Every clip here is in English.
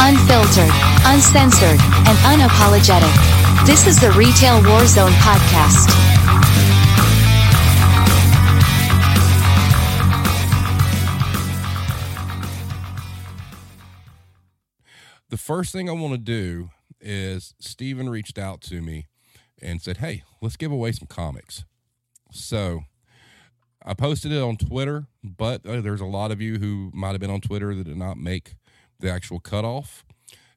unfiltered, uncensored, and unapologetic. This is the Retail Warzone podcast. The first thing I want to do is Steven reached out to me and said, Hey, let's give away some comics. So I posted it on Twitter, but uh, there's a lot of you who might have been on Twitter that did not make the actual cutoff.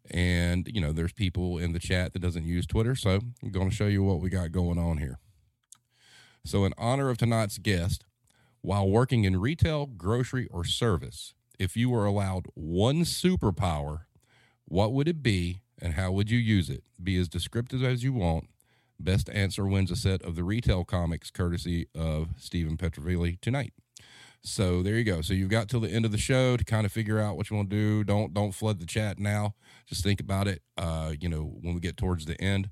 And, you know, there's people in the chat that doesn't use Twitter. So I'm going to show you what we got going on here. So, in honor of tonight's guest, while working in retail, grocery, or service, if you were allowed one superpower, what would it be and how would you use it? Be as descriptive as you want. Best answer wins a set of the retail comics courtesy of Steven Petrivelli tonight. So there you go. So you've got till the end of the show to kind of figure out what you want to do. Don't don't flood the chat now. Just think about it. Uh, you know, when we get towards the end,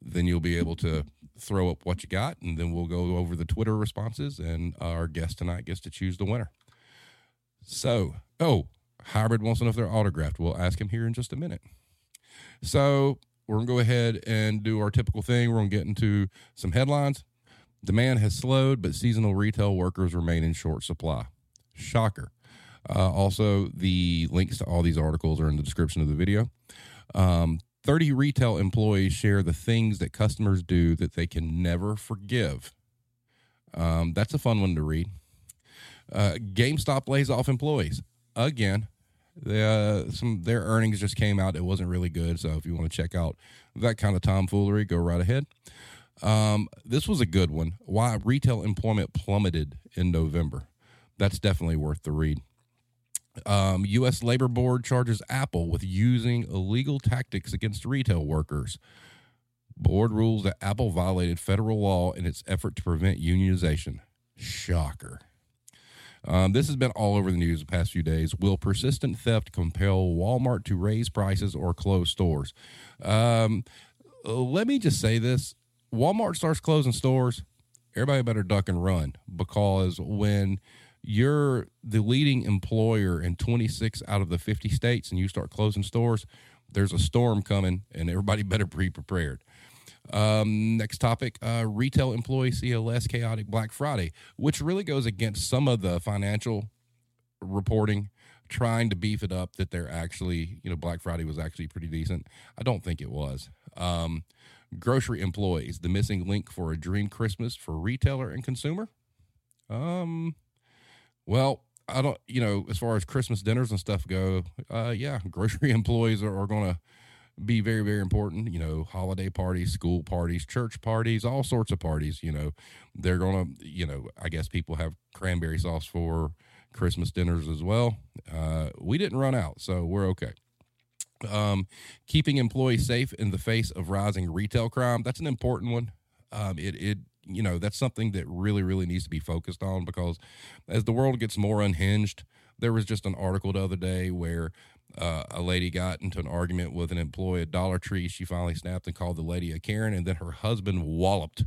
then you'll be able to throw up what you got, and then we'll go over the Twitter responses, and our guest tonight gets to choose the winner. So, oh, Hybrid wants to know if they're autographed. We'll ask him here in just a minute. So we're gonna go ahead and do our typical thing. We're gonna get into some headlines. Demand has slowed, but seasonal retail workers remain in short supply. Shocker. Uh, also, the links to all these articles are in the description of the video. Um, 30 retail employees share the things that customers do that they can never forgive. Um, that's a fun one to read. Uh, GameStop lays off employees again. The, uh, some their earnings just came out. It wasn't really good. So if you want to check out that kind of tomfoolery, go right ahead. Um, this was a good one. Why retail employment plummeted in November. That's definitely worth the read. Um, U.S. Labor Board charges Apple with using illegal tactics against retail workers. Board rules that Apple violated federal law in its effort to prevent unionization. Shocker. Um, this has been all over the news the past few days. Will persistent theft compel Walmart to raise prices or close stores? Um, let me just say this Walmart starts closing stores, everybody better duck and run because when you're the leading employer in 26 out of the 50 states and you start closing stores, there's a storm coming and everybody better be prepared. Um, next topic uh, retail a less chaotic Black Friday, which really goes against some of the financial reporting trying to beef it up that they're actually, you know, Black Friday was actually pretty decent. I don't think it was. Um, grocery employees, the missing link for a dream Christmas for retailer and consumer. Um, well, I don't, you know, as far as Christmas dinners and stuff go, uh, yeah, grocery employees are, are going to be very, very important. You know, holiday parties, school parties, church parties, all sorts of parties. You know, they're going to, you know, I guess people have cranberry sauce for Christmas dinners as well. Uh, we didn't run out, so we're okay. Um, keeping employees safe in the face of rising retail crime. That's an important one. Um, it, it, you know, that's something that really, really needs to be focused on because as the world gets more unhinged, there was just an article the other day where uh, a lady got into an argument with an employee at Dollar Tree. She finally snapped and called the lady a Karen, and then her husband walloped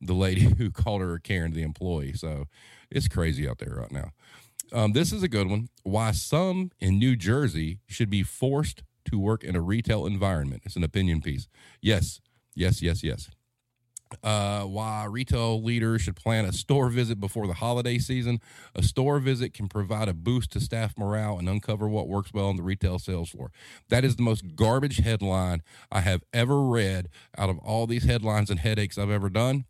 the lady who called her a Karen, the employee. So it's crazy out there right now. Um, this is a good one. Why some in New Jersey should be forced to work in a retail environment. It's an opinion piece. Yes, yes, yes, yes uh, why retail leaders should plan a store visit before the holiday season. A store visit can provide a boost to staff morale and uncover what works well on the retail sales floor. That is the most garbage headline I have ever read out of all these headlines and headaches I've ever done.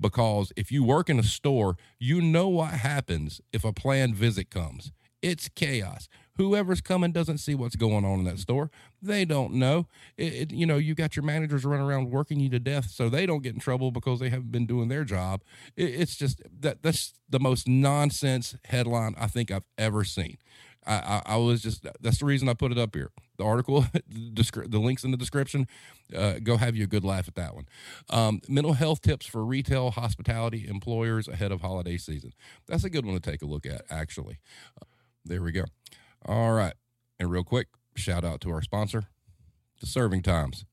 Because if you work in a store, you know what happens if a planned visit comes. It's chaos. Whoever's coming doesn't see what's going on in that store. They don't know. It, it, you know, you got your managers running around working you to death, so they don't get in trouble because they haven't been doing their job. It, it's just that that's the most nonsense headline I think I've ever seen. I, I, I, was just that's the reason I put it up here. The article, the, links in the description. Uh, go have you a good laugh at that one. Um, mental health tips for retail, hospitality employers ahead of holiday season. That's a good one to take a look at. Actually, uh, there we go. All right. And real quick, shout out to our sponsor, The Serving Times.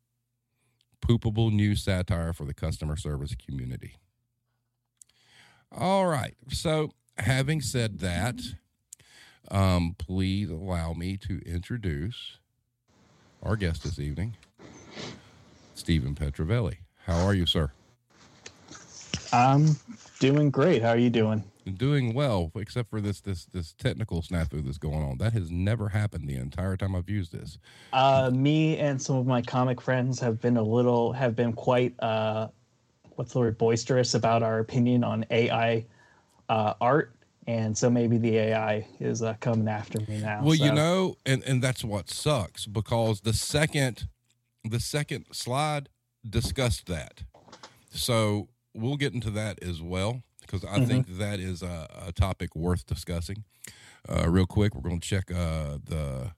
Poopable news satire for the customer service community. All right. So, having said that, um, please allow me to introduce our guest this evening, Steven Petrivelli. How are you, sir? I'm doing great. How are you doing? Doing well, except for this this this technical snafu that's going on. That has never happened the entire time I've used this. Uh, me and some of my comic friends have been a little have been quite uh, what's the word boisterous about our opinion on AI uh, art, and so maybe the AI is uh, coming after me now. Well, so. you know, and and that's what sucks because the second the second slide discussed that. So we'll get into that as well because I think that is a, a topic worth discussing. Uh, real quick, we're going to check uh, the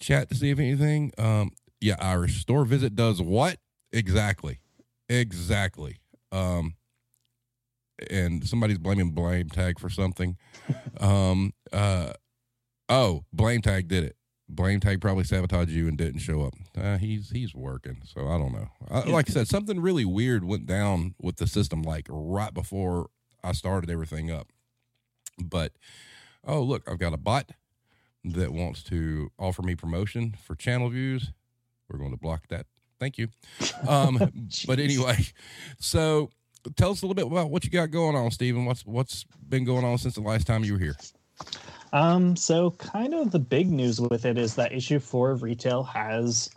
chat to see if anything. Um, yeah, Irish store visit does what exactly? Exactly. Um, and somebody's blaming blame tag for something. um, uh, oh, blame tag did it. Blame tag probably sabotaged you and didn't show up. Uh, he's he's working, so I don't know. I, like I said, something really weird went down with the system, like right before I started everything up. But oh, look, I've got a bot that wants to offer me promotion for channel views. We're going to block that. Thank you. Um, but anyway, so tell us a little bit about what you got going on, Steven. What's what's been going on since the last time you were here? Um, so kind of the big news with it is that issue four of retail has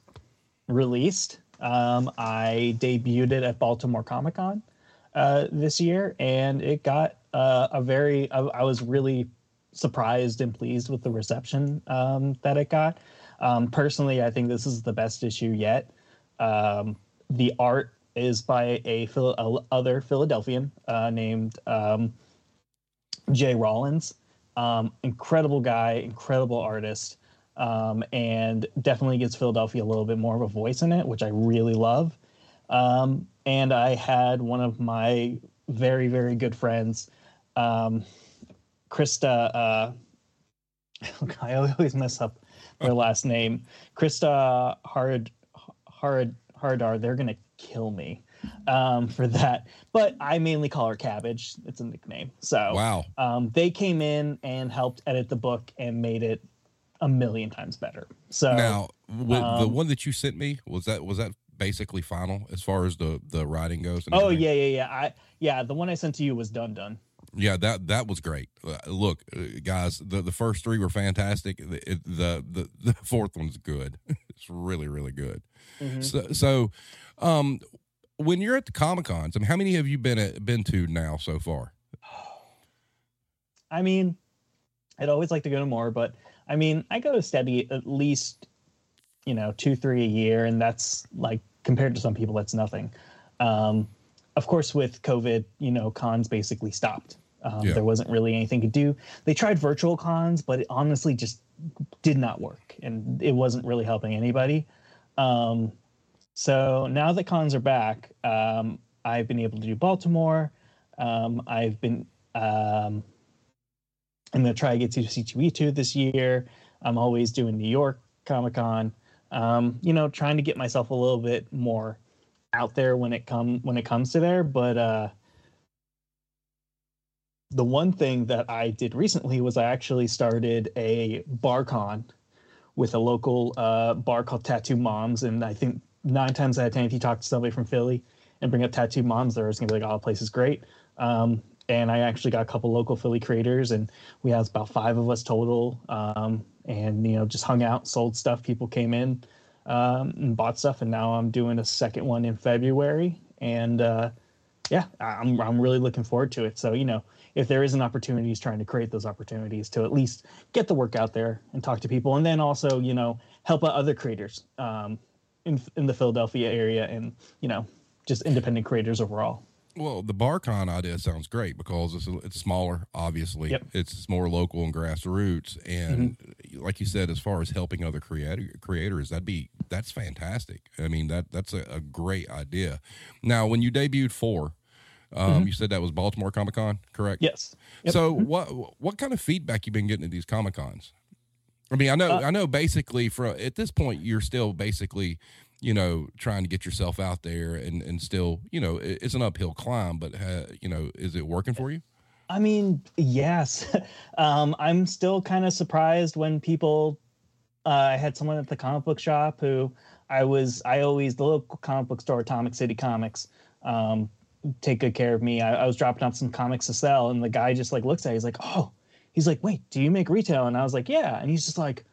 released. Um, I debuted it at Baltimore Comic Con uh, this year, and it got uh, a very. I, I was really surprised and pleased with the reception um, that it got. Um, personally, I think this is the best issue yet. Um, the art is by a, a other Philadelphian uh, named um, Jay Rollins. Um, incredible guy, incredible artist, um, and definitely gives Philadelphia a little bit more of a voice in it, which I really love. Um, and I had one of my very, very good friends, um, Krista. Uh, I always mess up their last name. Krista Hard Hard Hardar. They're gonna kill me um, for that. But I mainly call her Cabbage. It's a nickname. So Wow. um, they came in and helped edit the book and made it a million times better. So Now, with the um, one that you sent me was that was that basically final as far as the the writing goes? oh everything? yeah, yeah, yeah. I yeah, the one I sent to you was done done. yeah. That that was great. Uh, look, uh, guys, the the first three were fantastic. The the, the the fourth one's good. it's really really good. Mhm. So so, um, when you're at the comic cons, I mean, how many have you been at, been to now so far? I mean, I'd always like to go to more, but I mean, I go to steady at least, you know, two, three a year, and that's like compared to some people, that's nothing. Um, of course, with COVID, you know, cons basically stopped. Um, Yeah. There wasn't really anything to do. They tried virtual cons, but it honestly just did not work, and it wasn't really helping anybody. Um, so now that cons are back, um, I've been able to do Baltimore. Um, I've been um, I'm going to try to get to C2E2 this year. I'm always doing New York Comic Con. Um, you know, trying to get myself a little bit more out there when it come when it comes to there. But uh, the one thing that I did recently was I actually started a bar con with a local uh, bar called Tattoo Moms, and I think nine times out of ten, if you talk to somebody from Philly and bring up Tattoo Moms, they're gonna be like, "Oh, the place is great." Um, and I actually got a couple local Philly creators, and we had about five of us total. Um, and you know, just hung out, sold stuff. People came in um, and bought stuff, and now I'm doing a second one in February. And uh, yeah, I'm I'm really looking forward to it. So you know, if there is an opportunity, he's trying to create those opportunities to at least get the work out there and talk to people, and then also you know help out other creators um, in in the Philadelphia area, and you know just independent creators overall. Well, the BarCon idea sounds great because it's it's smaller. Obviously, Yep. it's, more local and grassroots, and mm-hmm. like you said, as far as helping other creator, creators, that'd be that's fantastic. I mean that that's a, a great idea. Now, when you debuted four, um, mm-hmm. you said that was Baltimore Comic Con, correct? Yes. Yep. So, mm-hmm. what what kind of feedback you been getting at these Comic Cons? I mean, I know, Uh, I know. Basically, for at this point, you're still basically, you know, trying to get yourself out there, and and still, you know, it, it's an uphill climb. But uh, you know, is it working for you? I mean, yes. um, I'm still kind of surprised when people uh, I had someone at the comic book shop who I was I always the local comic book store, Atomic City Comics, um, take good care of me. I, I was dropping off some comics to sell, and the guy just like looks at. it. He's like, "Oh," he's like, "Wait, do you make retail?" And I was like, "Yeah," and he's just like,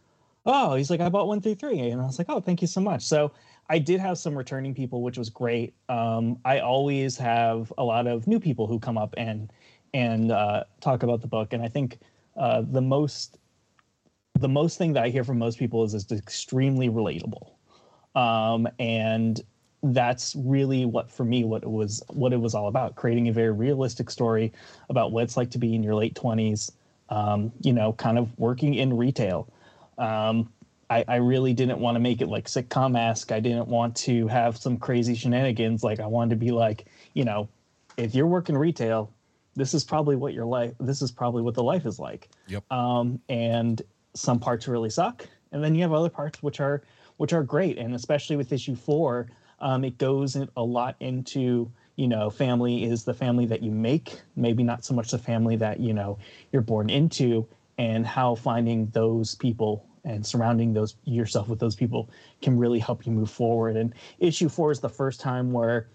"Oh," he's like, "I bought one through three. and I was like, "Oh, thank you so much." So I did have some returning people, which was great. Um, I always have a lot of new people who come up and and uh, talk about the book, and I think uh, the most the most thing that I hear from most people is it's extremely relatable, um, and that's really what for me what it was what it was all about creating a very realistic story about what it's like to be in your late 20s um, you know kind of working in retail. Um, I, I, really didn't want to make it like sitcom esque i didn't want to have some crazy shenanigans. Like i wanted to be like you know if you're working retail this is probably what your life this is probably what the life is like. Yep. Um, and some parts really suck and then you have other parts which are which are great. And especially with issue four um, it goes a lot into you know family is the family that you make, maybe not so much the family that you know you're born into, and how finding those people and surrounding those yourself with those people can really help you move forward. And issue four is the first time where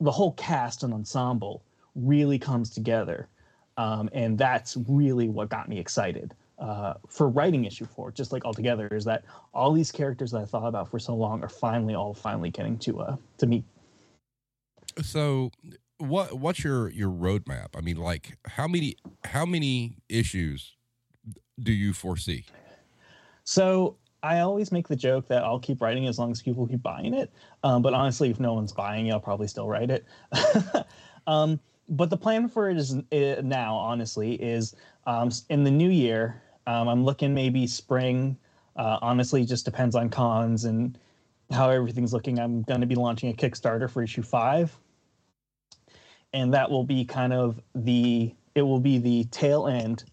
the whole cast and ensemble really comes together, um, and that's really what got me excited uh, for writing issue four, just like altogether, is that all these characters that I thought about for so long are finally all finally getting to uh to meet. So, what what's your your roadmap? I mean, like how many how many issues do you foresee? So I always make the joke that I'll keep writing as long as people keep buying it. Um, but honestly, if no one's buying it, I'll probably still write it. um, but the plan for it is uh, now, honestly, is um, in the new year. Um, I'm looking maybe spring. Uh, honestly, just depends on cons and how everything's looking. I'm going to be launching a Kickstarter for issue five, and that will be kind of the it will be the tail end.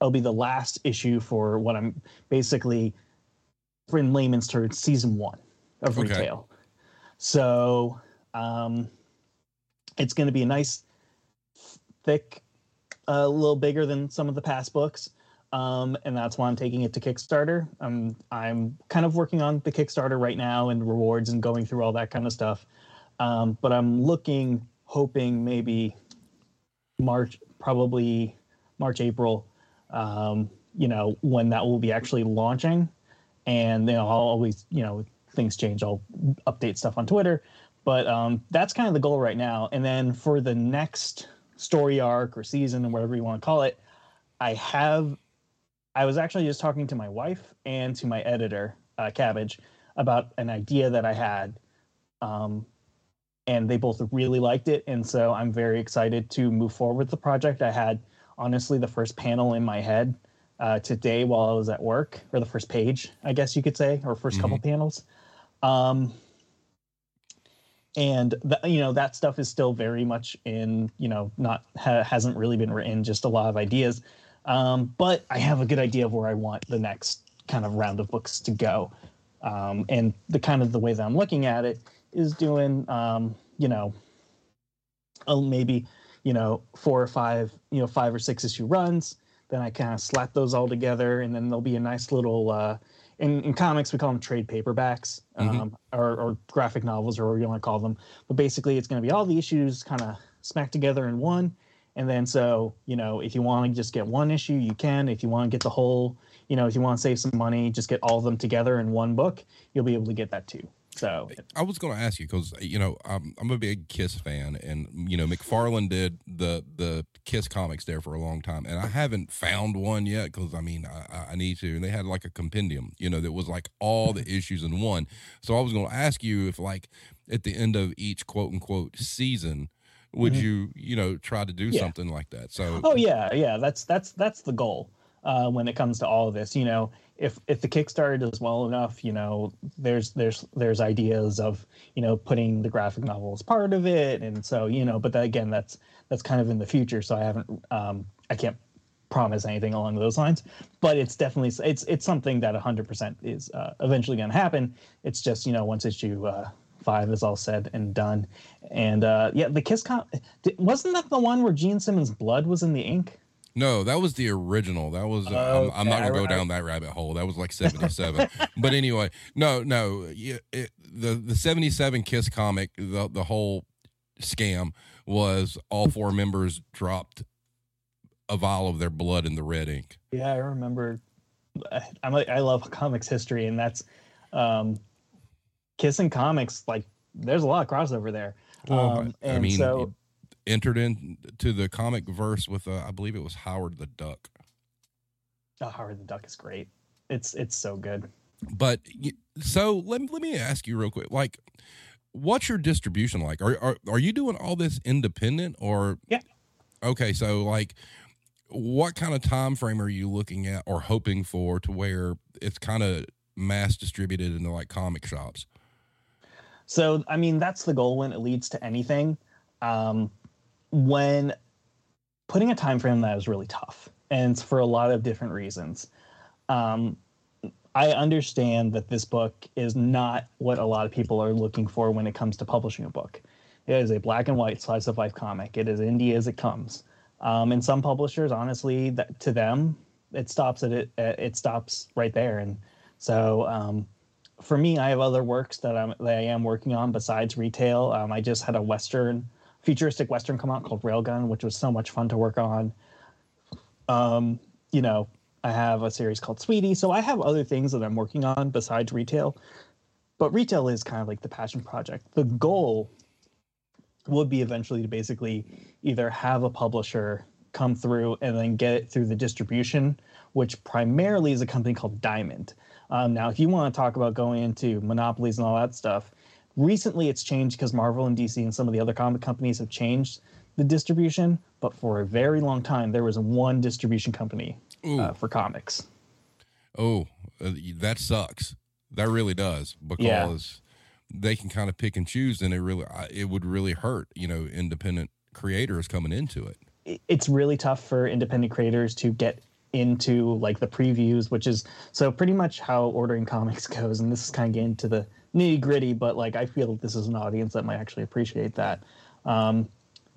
It'll be the last issue for what I'm basically, for in layman's terms, season one of okay. retail. So um, it's going to be a nice, thick, a uh, little bigger than some of the past books um, and that's why I'm taking it to Kickstarter. I'm I'm kind of working on the Kickstarter right now and rewards and going through all that kind of stuff. Um, but I'm looking, hoping maybe March, probably March, April. Um, you know when that will be actually launching, and then I'll always, you know, things change. I'll update stuff on Twitter, but um, that's kind of the goal right now. And then for the next story arc or season or whatever you want to call it, I have I was actually just talking to my wife and to my editor, uh, Cabbage, about an idea that I had. Um, and they both really liked it. And so I'm very excited to move forward with the project. I had, honestly, the first panel in my head uh, today while I was at work, or the first page, I guess you could say, or 1st mm-hmm. couple panels. Um, and the, you know that stuff is still very much in you know not ha- hasn't really been written just a lot of ideas um, but I have a good idea of where I want the next kind of round of books to go. Um, and the kind of the way that I'm looking at it is doing, um, you know, maybe, you know, four or five, you know, five or six issue runs. Then I kind of slap those all together, and then there'll be a nice little. Uh, in, in comics, we call them trade paperbacks mm-hmm. Um, or, or graphic novels, or whatever you want to call them. But basically, it's going to be all the issues kind of smacked together in one and then so, you know, if you want to just get one issue, you can. If you want to get the whole, you know, if you want to save some money, just get all of them together in one book, you'll be able to get that too. So I was going to ask you because you know I'm I'm a big Kiss fan, and you know McFarlane did the the Kiss comics there for a long time, and I haven't found one yet because I mean I, I need to. And they had like a compendium, you know, that was like all the issues in one. So I was going to ask you if like at the end of each quote unquote season would mm-hmm. you you know try to do yeah. something like that so oh yeah yeah that's that's that's the goal uh, when it comes to all of this you know if if the kickstarter does well enough you know there's there's there's ideas of you know putting the graphic novel as part of it and so you know but that, again that's that's kind of in the future so i haven't um i can't promise anything along those lines but it's definitely it's it's something that 100% is uh, eventually going to happen it's just you know once issue uh, five is all said and done. And uh, yeah, the Kiss com wasn't that the one where Gene Simmons' blood was in the ink? No, that was the original. That was. Uh, I'm, I'm, not gonna go down that rabbit hole. That was like '77. but anyway, no, no. It, the the '77 Kiss comic, the the whole scam was all four members dropped a vial of their blood in the red ink. Yeah, I remember. I'm like, I love comics history, and that's um, Kiss and comics. Like, there's a lot of crossover there. Well, um, I mean, so, entered into the comic verse with, uh, I believe it was Howard the Duck. Oh, Howard the Duck is great. It's it's so good. But so let let me ask you real quick, like, what's your distribution like? Are are are you doing all this independent or? Yeah. Okay, so like, what kind of time frame are you looking at or hoping for to where it's kind of mass distributed into like comic shops? So, I mean, that's the goal when it leads to anything. Um, when putting a time frame that is really tough, and it's for a lot of different reasons. Um, I understand that this book is not what a lot of people are looking for when it comes to publishing a book. It is a black and white slice of life comic. It is indie as it comes. Um, and some publishers, honestly, that to them, it stops at it. It stops right there. And so, um, for me, I have other works that I'm that I am working on besides retail. Um, I just had a western, futuristic western come out called Railgun, which was so much fun to work on. Um, you know, I have a series called Sweetie, so I have other things that I'm working on besides retail. But retail is kind of like the passion project. The goal would be eventually to basically either have a publisher come through and then get it through the distribution, which primarily is a company called Diamond. Um, now, if you want to talk about going into monopolies and all that stuff, recently it's changed because Marvel and DC and some of the other comic companies have changed the distribution. But for a very long time, there was one distribution company uh, for comics. Oh, uh, that sucks. That really does because yeah they can kind of pick and choose, and it really it would really hurt you know independent creators coming into it. It's really tough for independent creators to get into like the previews, which is so pretty much how ordering comics goes. And this is kind of getting to the nitty gritty, but like I feel this is an audience that might actually appreciate that. Um,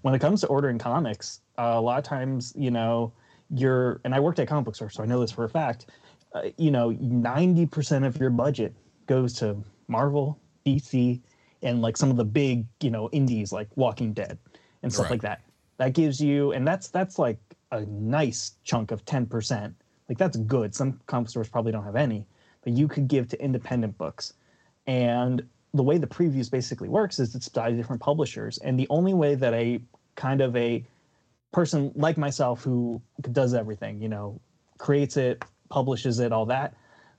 when it comes to ordering comics, uh, a lot of times, you know, you're, and I worked at comic book store, so I know this for a fact. Uh, you know, 90% of your budget goes to Marvel, DC, and like some of the big, you know, indies like Walking Dead and stuff right. like that. That gives you, and that's that's like a nice chunk of ten percent. Like that's good. Some comic stores probably don't have any, but you could give to independent books. And the way the previews basically works is it's by different publishers, and the only way that a kind of a person like myself who does everything, you know, creates it, publishes it, all that,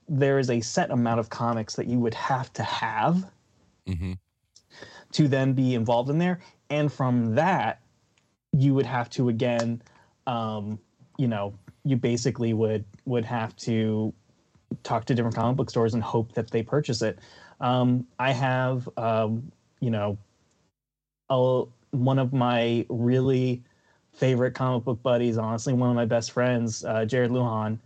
there is a set amount of comics that you would have to have mm-hmm. to then be involved in there. And from that, you would have to again, um, you know, you basically would would have to talk to different comic book stores and hope that they purchase it. Um, I have, um, you know, a, one of my really favorite comic book buddies, honestly, one of my best friends, uh, Jared Lujan.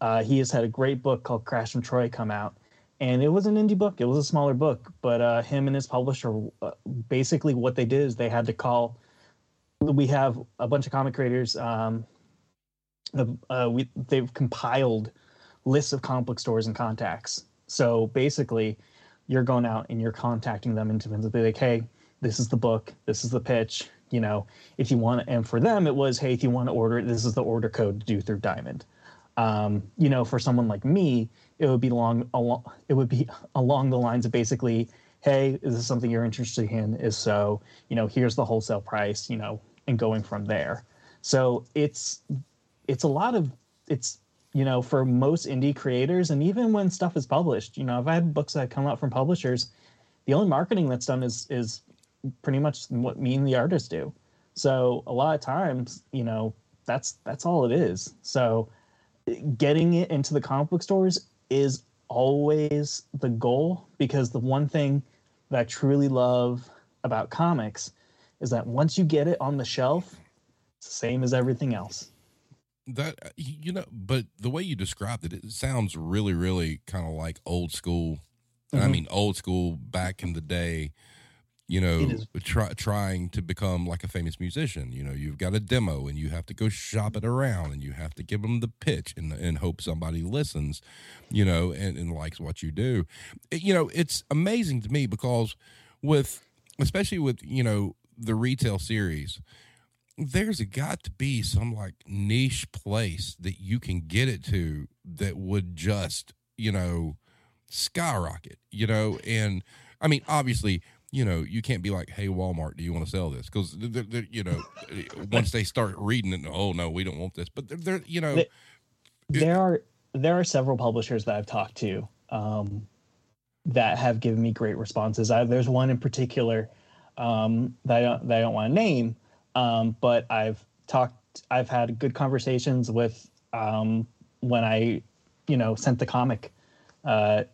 Uh, he has had a great book called Crash from Troy come out, and it was an indie book. It was a smaller book, but uh, him and his publisher uh, basically what they did is they had to call. We have a bunch of comic creators. Um, uh, we they've compiled lists of comic book stores and contacts. So basically, you're going out and you're contacting them to like, hey, this is the book, this is the pitch. You know, if you want, and for them it was, hey, if you want to order it, this is the order code to do through Diamond. Um, you know, for someone like me, it would be long along it would be along the lines of basically hey is this something you're interested in is so you know here's the wholesale price you know and going from there. So it's it's a lot of it's you know for most indie creators and even when stuff is published you know i've had books that come out from publishers. The only marketing that's done is is pretty much what me and the artist do. So a lot of times you know that's that's all it is. So getting it into the comic book stores is always the goal because the one thing that I truly love about comics is that once you get it on the shelf, it's the same as everything else. That you know, but the way you described it, it sounds really, really kind of like old school. Mm-hmm. I mean, old school back in the day you know, try, trying to become like a famous musician. You know, you've got a demo and you have to go shop it around and you have to give them the pitch and, and hope somebody listens, you know, and, and likes what you do. It- you know, it's amazing to me because with, especially with, you know, the retail series, there's got to be some like niche place that you can get it to that would just, you know, skyrocket, you know, and I mean, obviously, you know, you can't be like, "Hey, Walmart, do you want to sell this?" Because you know, once they start reading it, oh no, we don't want this. But they're, they're you know, there are there are several publishers that I've talked to um, that have given me great responses. I, there's one in particular um, that I don't that I don't want to name, um, but I've talked. I've had good conversations with um, when I, you know, sent the comic uh,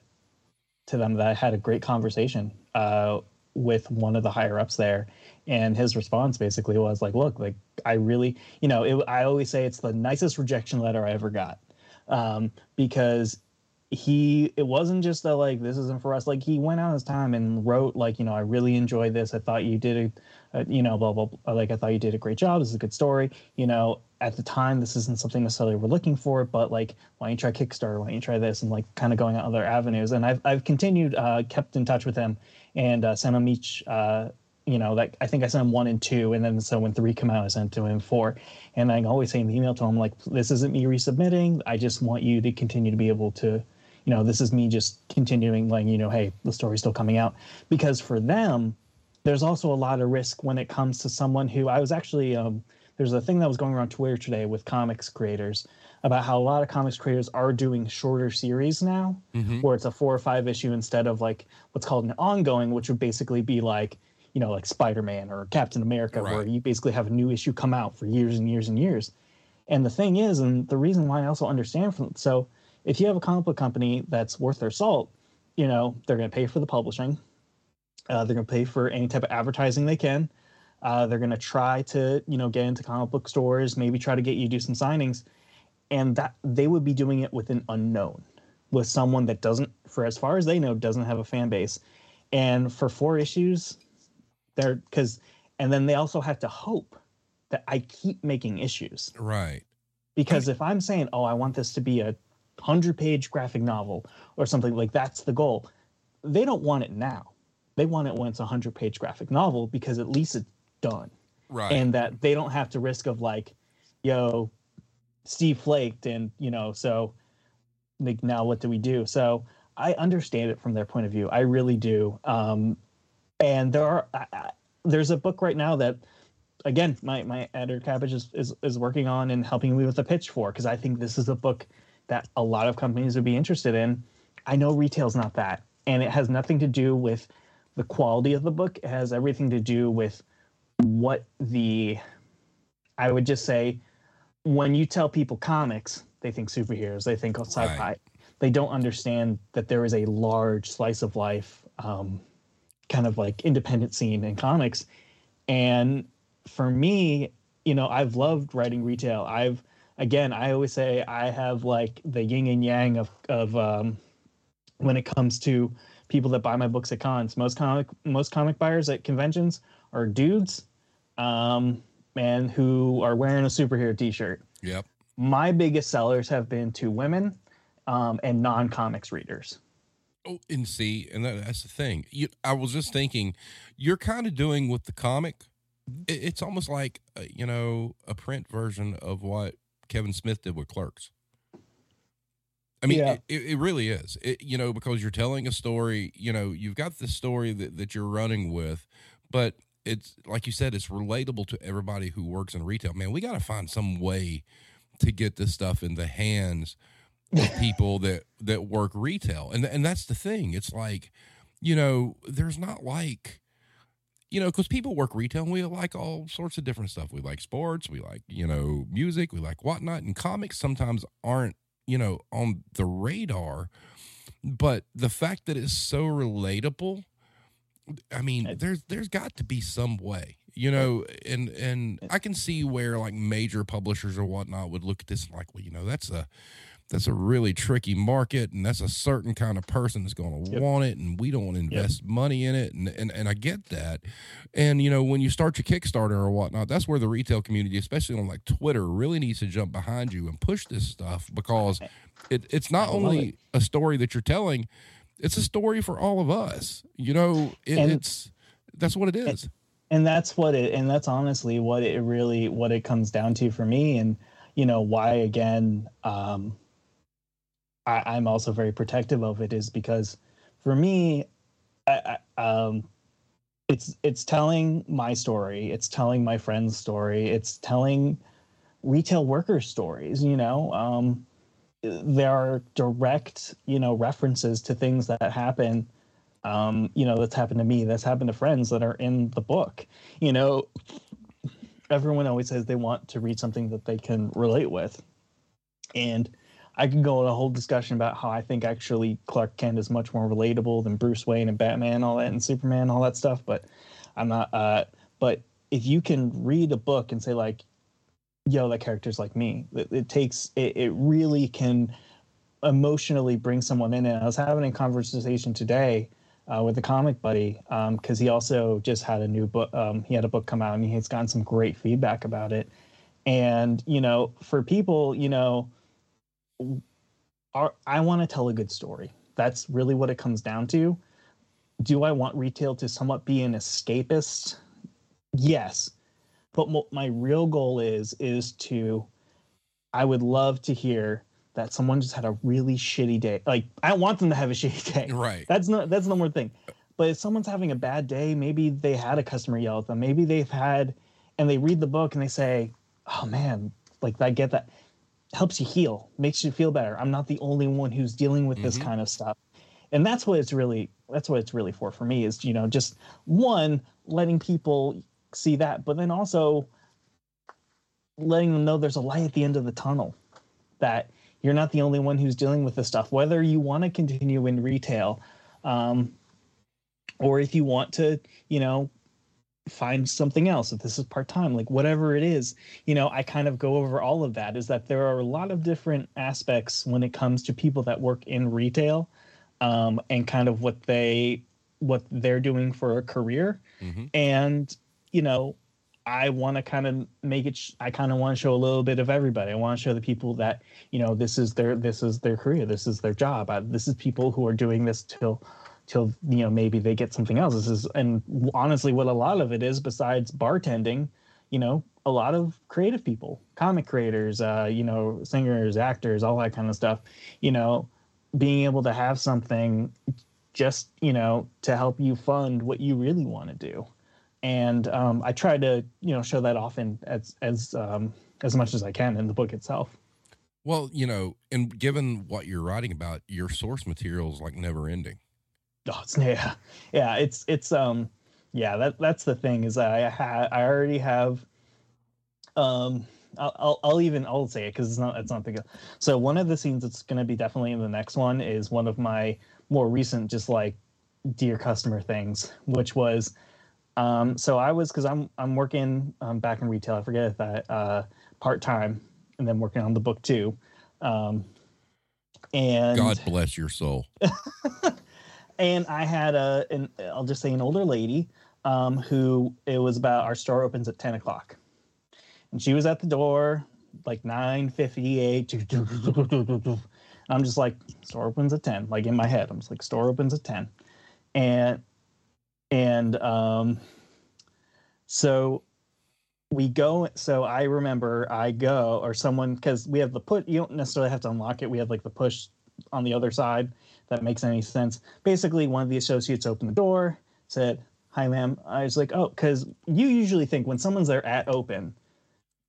to them. That I had a great conversation uh, with one of the higher ups there, and his response basically was like, "Look, like I really, you know, it, I always say it's the nicest rejection letter I ever got, um, because he it wasn't just that like this isn't for us. Like he went out his time and wrote like, you know, I really enjoyed this. I thought you did a, a you know, blah, blah blah. Like I thought you did a great job. This is a good story. You know, at the time this isn't something necessarily we're looking for, but like why don't you try Kickstarter? Why don't you try this? And like kind of going other avenues. And I've I've continued uh, kept in touch with him and uh, sent him each. Uh, you know, like I think I sent him one and two, and then so when three come out, I sent to him four. And I always say in the email to him, like, this isn't me resubmitting. I just want you to continue to be able to, you know, this is me just continuing, like, you know, hey, the story's still coming out. Because for them, there's also a lot of risk when it comes to someone who I was actually, um, there's a thing that was going around Twitter today with comics creators about how a lot of comics creators are doing shorter series now, where it's a four or five issue instead of like what's called an ongoing, which would basically be like, you know, like Spider Man or Captain America, where you basically have a new issue come out for years and years and years. And the thing is, and the reason why I also understand from so if you have a comic book company that's worth their salt, you know, they're going to pay for the publishing, uh, they're going to pay for any type of advertising they can. Uh, they're going to try to, you know, get into comic book stores, maybe try to get you to do some signings, and that they would be doing it with an unknown, with someone that doesn't, for as far as they know, doesn't have a fan base. And for four issues, they're because, and then they also have to hope that I keep making issues right, because if I'm saying, oh, I want this to be a hundred page graphic novel or something like that's the goal, they don't want it now. They want it when it's a hundred page graphic novel because at least it's done right, and that they don't have to risk of like, yo, Steve flaked and you know so like now what do we do? So I understand it from their point of view. I really do. Um, and there are I, I, there's a book right now that again my my editor cabbage is, is is working on and helping me with the pitch for because i think this is a book that a lot of companies would be interested in. I know retail's not that and it has nothing to do with the quality of the book. It has everything to do with what the i would just say when you tell people comics they think superheroes they think sci-fi. Right. they don't understand that there is a large slice of life um, kind of like independent scene in comics. And for me you know i've loved writing retail. I've again i always say i have like the yin and yang of of um when it comes to people that buy my books at cons most comic most comic buyers at conventions are dudes um and who are wearing a superhero t-shirt yep, my biggest sellers have been to women um, and non-comics readers Oh, and see, and that, that's the thing. You, I was just thinking, you're kind of doing with the comic. It, it's almost like uh, you know a print version of what Kevin Smith did with Clerks. I mean, Yeah. it, it, it really is. It, you know, because you're telling a story. You know, you've got the story that that you're running with, but it's like you said, it's relatable to everybody who works in retail. Man, we got to find some way to get this stuff in the hands of people that that work retail and and that's the thing it's like you know there's not like you know because people work retail and we like all sorts of different stuff. We like sports we like you know music we like whatnot and comics sometimes aren't you know on the radar but the fact that it's so relatable i mean there's there's got to be some way you know and and i can see where like major publishers or whatnot would look at this and like well you know that's a that's a really tricky market and that's a certain kind of person that's going to Yep. want it and we don't want to invest money in it and, and and i get that and you know when you start your kickstarter or whatnot that's where the retail community especially on like twitter really needs to jump behind you and push this stuff because it, it's not only it. a story that you're telling it's a story for all of us you know it, And- it's that's what it is and that's what it and that's honestly what it really what it comes down to for me and you know why again um I, i'm also very protective of it is because for me I, I, um it's it's telling my story it's telling my friend's story it's telling retail workers stories you know um there are direct you know references to things that happen um, you know, that's happened to me, that's happened to friends that are in the book. You know, everyone always says they want to read something that they can relate with. And I could go on a whole discussion about how I think actually Clark Kent is much more relatable than Bruce Wayne and Batman, all that, and Superman, all that stuff. But I'm not, uh, but if you can read a book and say, like, yo, that character's like me, it, it takes, it, it really can emotionally bring someone in. And I was having a conversation today uh, with a comic buddy because he also just had a new book. Um, he had a book come out and he's gotten some great feedback about it. And you know, for people, you know, are, I want to tell a good story. That's really what it comes down to. Do I want retail to somewhat be an escapist? Yes, but my real goal is is to. I would love to hear that someone just had a really shitty day. Like I want them to have a shitty day. right That's not that's the more thing. But if someone's having a bad day, maybe they had a customer yell at them. Maybe they've had and they read the book and they say, Oh man, like I get that. Helps you heal, makes you feel better. I'm not the only one who's dealing with this Mhm. kind of stuff. And that's what it's really that's what it's really for for me is, you know, just one, letting people see that, but then also letting them know there's a light at the end of the tunnel. That you're not the only one who's dealing with this stuff. Whether you want to continue in retail, um, or if you want to, you know, find something else, if this is part time, like whatever it is, you know, I kind of go over all of that. Is that there are a lot of different aspects when it comes to people that work in retail, um, and kind of what they what they're doing for a career, Mhm. and you know. I want to kind of make it. Sh- I kind of want to show a little bit of everybody. I want to show the people that you know this is their this is their career this is their job I, this is people who are doing this till till you know maybe they get something else. This is and honestly what a lot of it is besides bartending you know a lot of creative people comic creators uh you know singers actors all that kind of stuff you know being able to have something just you know to help you fund what you really want to do. And um, i try to you know show that off often as as um, as much as i can in the book itself. Well you know and given what you're writing about your source material is like never ending Oh, it's yeah, yeah. It's it's um, yeah. That that's the thing is I ha- I already have. Um, I'll I'll, I'll even I'll say it because it's not it's not big. So one of the scenes that's going to be definitely in the next one is one of my more recent just like dear customer things, which was. Um, so I was because I'm I'm working um, back in retail. I forget that uh, part time, and then working on the book too. Um, and god bless your soul and I had a, an, I'll just say an older lady, um, who it was about our store opens at ten o'clock, and she was at the door like nine fifty eight. I'm just like store opens at ten, like in my head. I'm just like store opens at ten, and and um, so we go. So I remember I go or someone because we have the put. You don't necessarily have to unlock it. We have like the push on the other side that makes any sense. Basically, one of the associates opened the door, said, Hi, ma'am. I was like, Oh, because you usually think when someone's there at open,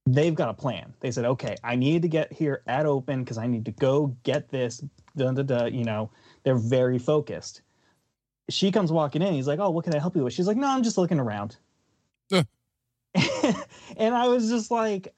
they've got a plan. They said, Okay, I need to get here at open because I need to go get this. Da, da, da, you know, they're very focused. She comes walking in. He's like, Oh, what can I help you with? She's like, No, I'm just looking around. Uh. and I was just like,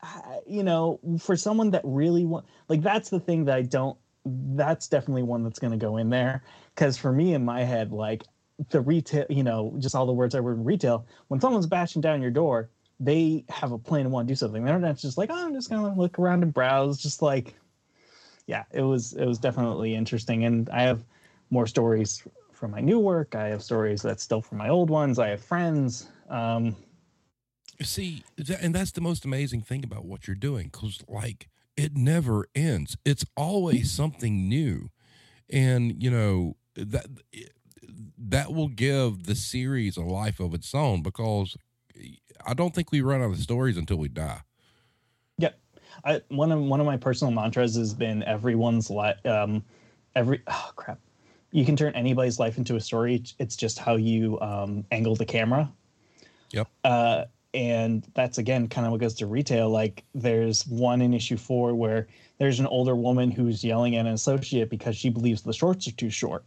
you know, for someone that really want, like, that's the thing that I don't that's definitely one that's going to go in there because for me in my head like the retail you know just all the words i word in retail when someone's bashing down your door they have a plan and want to do something they're not just like oh i'm just going to look around and browse just like yeah, it was it was definitely interesting, and I have more stories from my new work. I have stories that's still from my old ones. I have friends. Um, See, and that's the most amazing thing about what you're doing, because like it never ends. It's always something new, and you know that that will give the series a life of its own because I don't think we run out of stories until we die. Yep. I, one of one of my personal mantras has been everyone's life. Um, every oh crap, you can turn anybody's life into a story. It's just how you um, angle the camera. Yep. Uh, and that's again kind of what goes to retail. Like there's one in issue four where there's an older woman who's yelling at an associate because she believes the shorts are too short.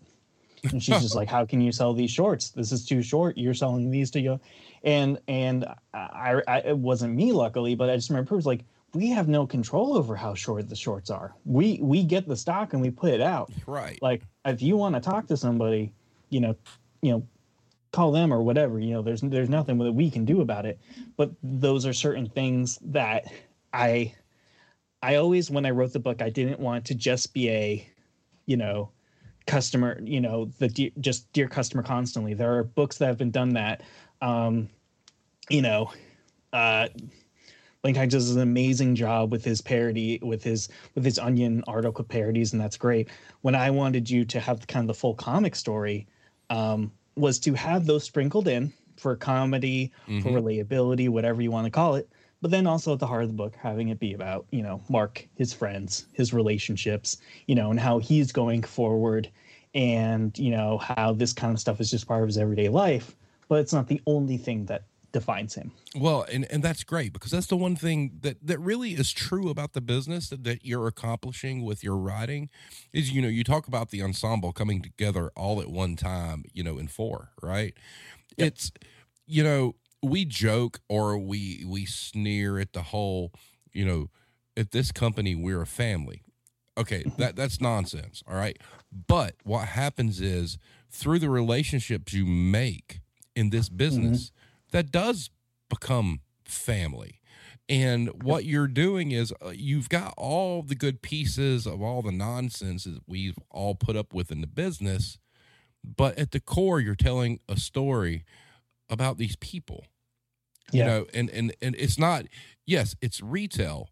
And she's just like how can you sell these shorts? This is too short. You're selling these to you and and I, I it wasn't me luckily but i just remember it was like we have no control over how short the shorts are. We we get the stock and we put it out. Right. Like if you want to talk to somebody you know you know call them or whatever you know there's there's nothing that we can do about it but those are certain things that i i always when i wrote the book i didn't want to just be a you know customer, you know, the de- just dear customer constantly. There are books that have been done that. Um, you know, uh, Tynes does an amazing job with his parody, with his with his Onion article parodies, and that's great. When I wanted you to have kind of the full comic story, um, was to have those sprinkled in for comedy, mm-hmm. for relatability, whatever you want to call it. But then also at the heart of the book, having it be about you know Mark, his friends, his relationships, you know, and how he's going forward and you know how this kind of stuff is just part of his everyday life but it's not the only thing that defines him well and, and that's great because that's the one thing that that really is true about the business that, that you're accomplishing with your writing is you know you talk about the ensemble coming together all at one time you know in four right yep. it's you know we joke or we we sneer at the whole you know at this company we're a family Okay, that that's nonsense. All right. But what happens is through the relationships you make in this business, mm-hmm. That does become family. And what you're doing is uh, you've got all the good pieces of all the nonsense that we've all put up with in the business, but at the core, you're telling a story about these people. Yeah. You know, and and and it's not. Yes, it's retail,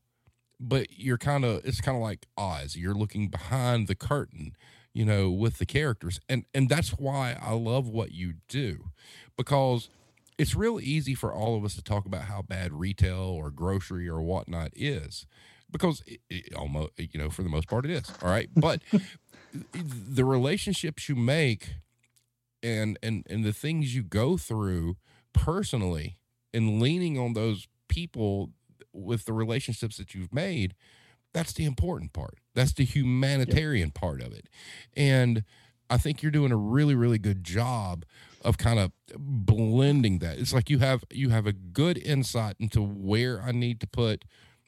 but you're kind of it's kind of like Oz. You're looking behind the curtain, you know, with the characters, and and that's why I love what you do, because it's real easy for all of us to talk about how bad retail or grocery or whatnot is, because it, it almost you know for the most part it is. All right, but the relationships you make, and and and the things you go through personally, and leaning on those people with the relationships that you've made, that's the important part. That's the humanitarian yep. part of it. And I think you're doing a really, really good job of kind of blending that. It's like you have you have a good insight into where I need to put,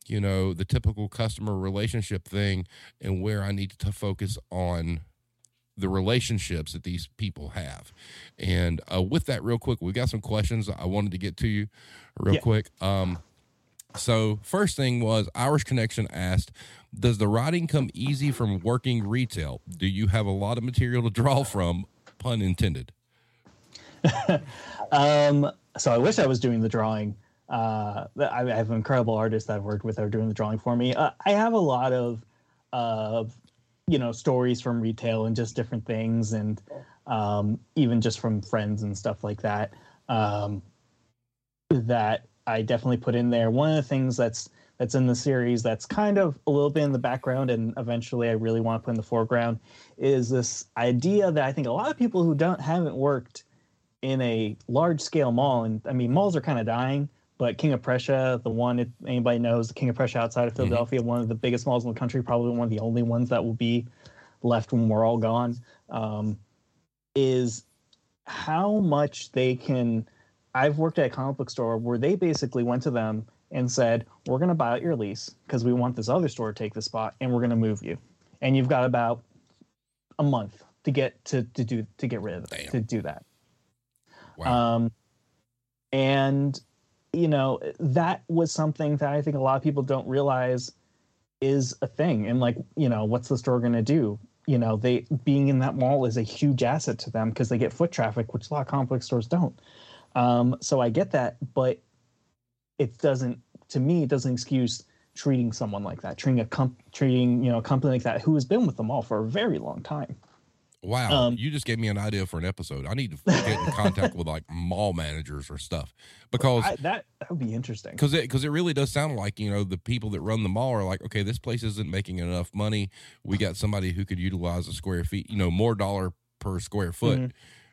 you know, the typical customer relationship thing and where I need to focus on the relationships that these people have. And uh, with that, real quick, we got some questions I wanted to get to you real yeah. quick. Um, so, first thing was Irish Connection asked, Does the writing come easy from working retail? Do you have a lot of material to draw from? Pun intended. um, so, I wish I was doing the drawing. Uh, I have incredible artists that I've worked with that are doing the drawing for me. Uh, I have a lot of, you know, stories from retail and just different things, and um, even just from friends and stuff like that. Um, that I definitely put in there. One of the things that's that's in the series that's kind of a little bit in the background and eventually I really want to put in the foreground is this idea that I think a lot of people who don't haven't worked in a large scale mall and I mean malls are kind of dying, but King of Prussia, the one if anybody knows, the King of Prussia outside of mm-hmm. Philadelphia, mm-hmm. one of the biggest malls in the country, probably one of the only ones that will be left when we're all gone, um, is how much they can I've worked at a comic book store where they basically went to them and said, "We're going to buy out your lease because we want this other store to take the spot, and we're going to move you." And you've got about a month to get to to do to get rid of it, to do that. Wow. Um, and you know that was something that I think a lot of people don't realize is a thing. And like you know what's the store going to do? You know they being in that mall is a huge asset to them because they get foot traffic which a lot of complex stores don't. Um, so i get that but it doesn't to me it doesn't excuse treating someone like that treating a comp treating you know a company like that who has been with the mall for a very long time Wow, Um, you just gave me an idea for an episode. I need to get in contact with like mall managers or stuff because I, that that would be interesting because it because it really does sound like you know the people that run the mall are like okay this place isn't making enough money we got somebody who could utilize a square feet you know more dollar per square foot Mhm.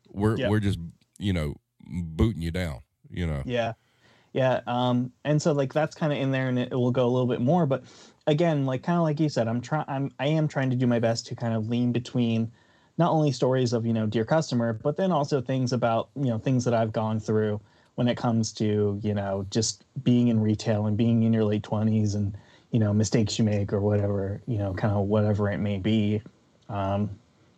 we're Yeah. we're just you know booting you down you know Yeah. Yeah. Um, and so like that's kind of in there and it, will go a little bit more. But again, like kind of like you said, I'm trying I'm I am trying to do my best to kind of lean between not only stories of, you know, dear customer, but then also things about, you know, things that I've gone through when it comes to, you know, just being in retail and being in your late twenties and, you know, mistakes you make or whatever, you know, kind of whatever it may be. Um,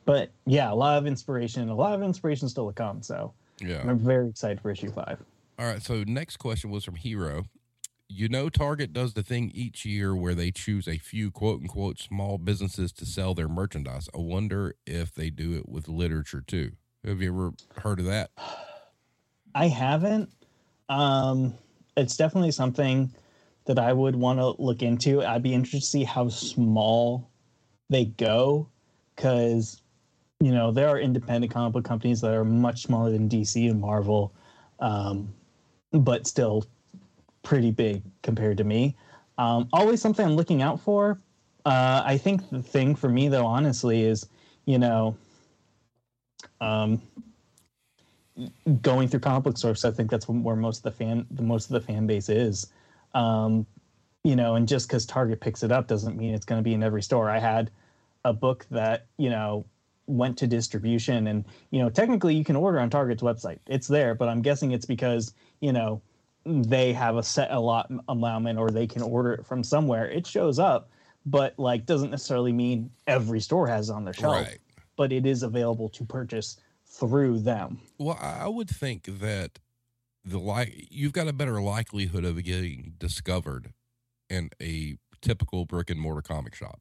but yeah, a lot of inspiration, a lot of inspiration still to come. So yeah I'm very excited for issue five. all right so next question was from hero you know target does the thing each year where they choose a few quote unquote small businesses to sell their merchandise i wonder if they do it with literature too have you ever heard of that I haven't. Um, it's definitely something that I would want to look into. I'd be interested to see how small they go, because you know there are independent comic book companies that are much smaller than DC and Marvel, um, but still pretty big compared to me. Um, always something I'm looking out for. Uh, I think the thing for me though, honestly, is you know. Um, going through comic book stores. I think that's where most of the fan, the most of the fan base is. Um, you know, and just because Target picks it up doesn't mean it's going to be in every store. I had a book that you know went to distribution, and you know, technically you can order on Target's website. It's there, but I'm guessing it's because you know they have a set a lot allowment, or they can order it from somewhere. It shows up, but like doesn't necessarily mean every store has it on their shelf. Right. But it is available to purchase through them. Well, I I would think that the like you've got a better likelihood of getting discovered in a typical brick and mortar comic shop.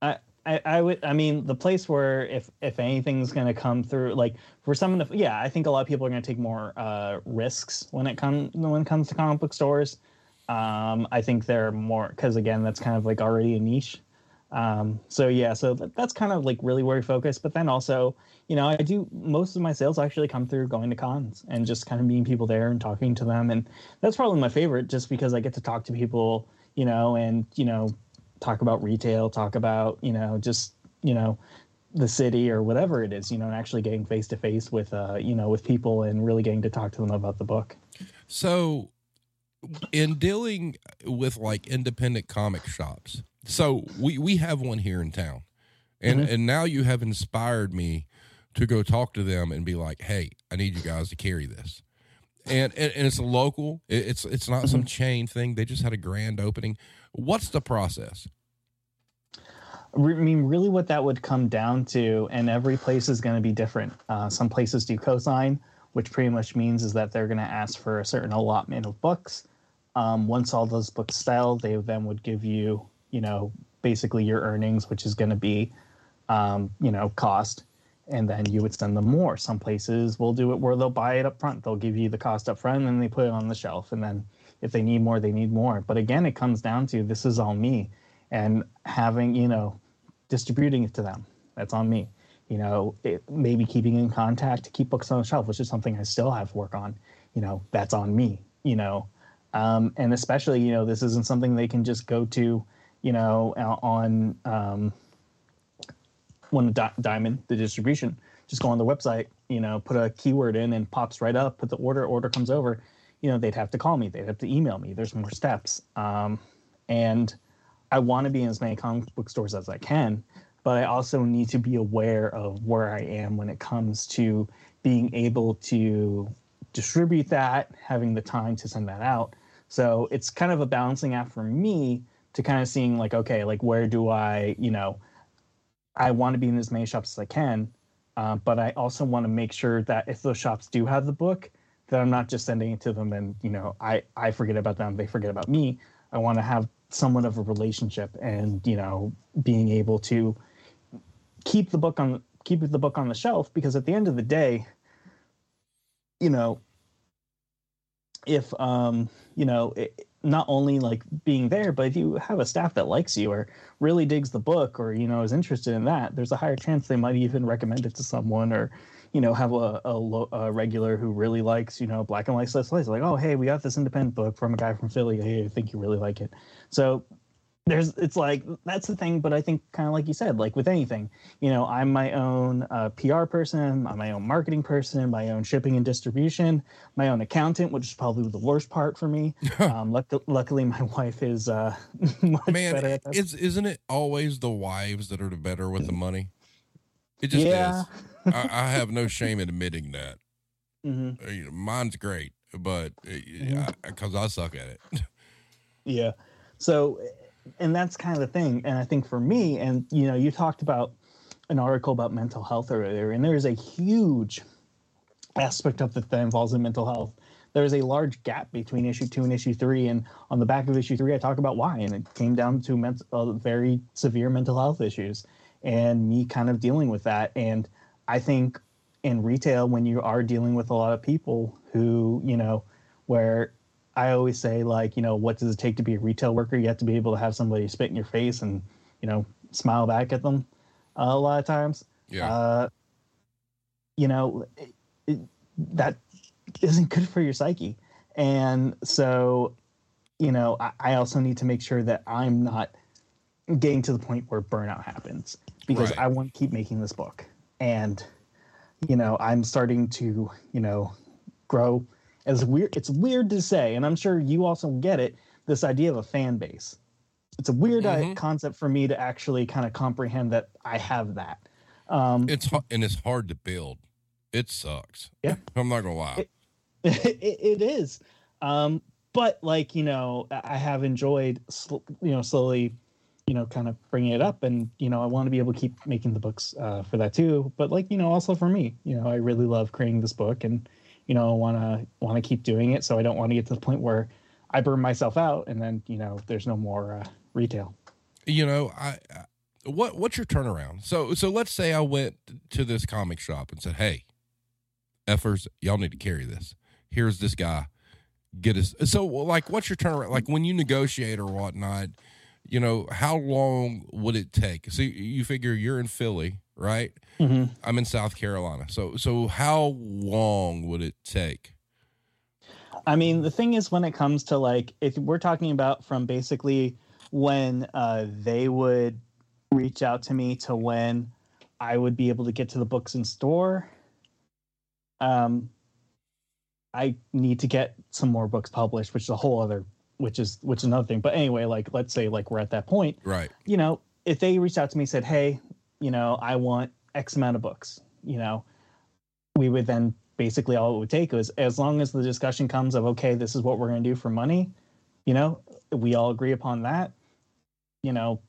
I, I, I would I mean the place where if if anything's going to come through like for some of the yeah I think a lot of people are going to take more uh, risks when it comes when it comes to comic book stores. Um, I think they're more because again that's kind of like already a niche. Um, so yeah, so that, that's kind of like really where we focus. But then also, you know, I do most of my sales actually come through going to cons and just kind of meeting people there and talking to them, and that's probably my favorite, just because I get to talk to people, you know, and you know, talk about retail, talk about you know, just you know, the city or whatever it is, you know, and actually getting face to face with uh, you know, with people and really getting to talk to them about the book. So, in dealing with like independent comic shops, so we we have one here in town, and Mhm. and now you have inspired me to go talk to them and be like, hey, I need you guys to carry this. And, and, and it's a local. It's it's not some chain thing. They just had a grand opening. What's the process? I mean, really, what that would come down to, and every place is going to be different. Uh, some places do cosign, which pretty much means is that they're going to ask for a certain allotment of books. Um, once all those books sell, they then would give you, you know, basically your earnings, which is going to be, um, you know, cost, and then you would send them more. Some places will do it where they'll buy it up front. They'll give you the cost up front, and then they put it on the shelf, and then if they need more, they need more. But again, it comes down to this is all me, and having you know distributing it to them. That's on me. You know, it, maybe keeping in contact to keep books on the shelf, which is something I still have to work on. You know, that's on me. You know, um, and especially you know this isn't something they can just go to. You know, uh, on um, one di- diamond the distribution. Just go on the website. You know, put a keyword in and pops right up. Put the order. Order comes over. You know, they'd have to call me. They'd have to email me. There's more steps. Um, and I want to be in as many comic book stores as I can, but I also need to be aware of where I am when it comes to being able to distribute that, having the time to send that out. So it's kind of a balancing act for me to kind of seeing like, okay, like where do I, you know, I want to be in as many shops as I can, uh, but I also want to make sure that if those shops do have the book, that I'm not just sending it to them and you know I I forget about them, they forget about me. I want to have somewhat of a relationship and you know being able to keep the book on keep the book on the shelf because at the end of the day you know if um you know it, not only like being there but if you have a staff that likes you or really digs the book or you know is interested in that there's a higher chance they might even recommend it to someone or you know have a, a, lo- a regular who really likes you know black and white slice like oh hey we got this independent book from a guy from philly hey i think you really like it so there's it's like that's the thing but i think kind of like you said like with anything you know i'm my own uh, pr person i'm my own marketing person my own shipping and distribution my own accountant which is probably the worst part for me um, luck- luckily my wife is uh much Man, better at that. it's isn't it always the wives that are the better with the money? It just Yeah. is. I, I have no shame in admitting that. Mhm. Uh, you know, mine's great, but because I, suck at it. Yeah. So, and that's kind of the thing. And I think for me, and you know, you talked about an article about mental health earlier, and there is a huge aspect of it that involves in mental health. There is a large gap between issue two and issue three, and on the back of issue three, I talk about why, and it came down to ment- uh, very severe mental health issues, and me kind of dealing with that. And I think in retail, when you are dealing with a lot of people who, you know, where I always say, like, you know, what does it take to be a retail worker? You have to be able to have somebody spit in your face and, you know, smile back at them uh, a lot of times. Yeah. Uh, you know, it, it, that isn't good for your psyche. And so, you know, I, I also need to make sure that I'm not getting to the point where burnout happens because Right. I want to keep making this book. And, you know, I'm starting to, you know, grow as weird it's weird to say and i'm sure you also get it this idea of a fan base it's a weird uh, Mhm. concept for me to actually kind of comprehend that i have that um It's and it's hard to build. It sucks. Yeah. I'm not gonna lie. it, it is um but like you know i I have enjoyed sl- you know slowly you know kind of bringing it up and you know i want to be able to keep making the books uh, for that too but like you know also for me you know i really love creating this book and you know I want to want to keep doing it so i don't want to get to the point where i burn myself out and then you know there's no more uh, retail you know, I, I what what's your turnaround? So so let's say I went to this comic shop and said, "Hey, effers, y'all need to carry this. Here's this guy. Get us." So like, what's your turnaround? Like when you negotiate or whatnot, you know, how long would it take? So you figure you're in Philly, right? Mhm. I'm in South Carolina. So so how long would it take? I mean, the thing is, when it comes to like, if we're talking about from basically when uh, they would reach out to me to when I would be able to get to the books in store, um, I need to get some more books published, which is a whole other, which is which is another thing. But anyway, like let's say like we're at that point, Right. you know, if they reached out to me and said, "Hey, you know, I want X amount of books," you know, we would then basically all it would take was as long as the discussion comes of, "Okay, this is what we're going to do for money," you know, we all agree upon that. You know,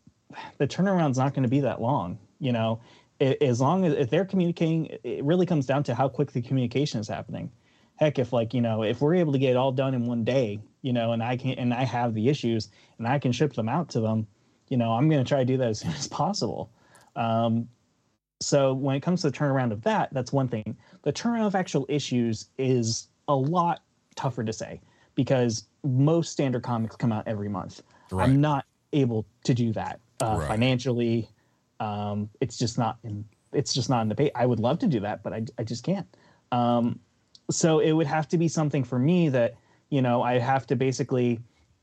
the turnaround's not going to be that long. You know, as long as if they're communicating, it really comes down to how quick the communication is happening. Heck, if like you know, if we're able to get it all done in one day, you know, and I can and I have the issues and I can ship them out to them, you know, I'm going to try to do that as soon as possible. Um, so when it comes to the turnaround of that, that's one thing. The turnaround of actual issues is a lot tougher to say because most standard comics come out every month. Right. I'm not able to do that uh, Right. financially. Um, it's just not in. It's just not in the pay. I would love to do that, but I, I just can't. Um, so it would have to be something for me that you know I have to basically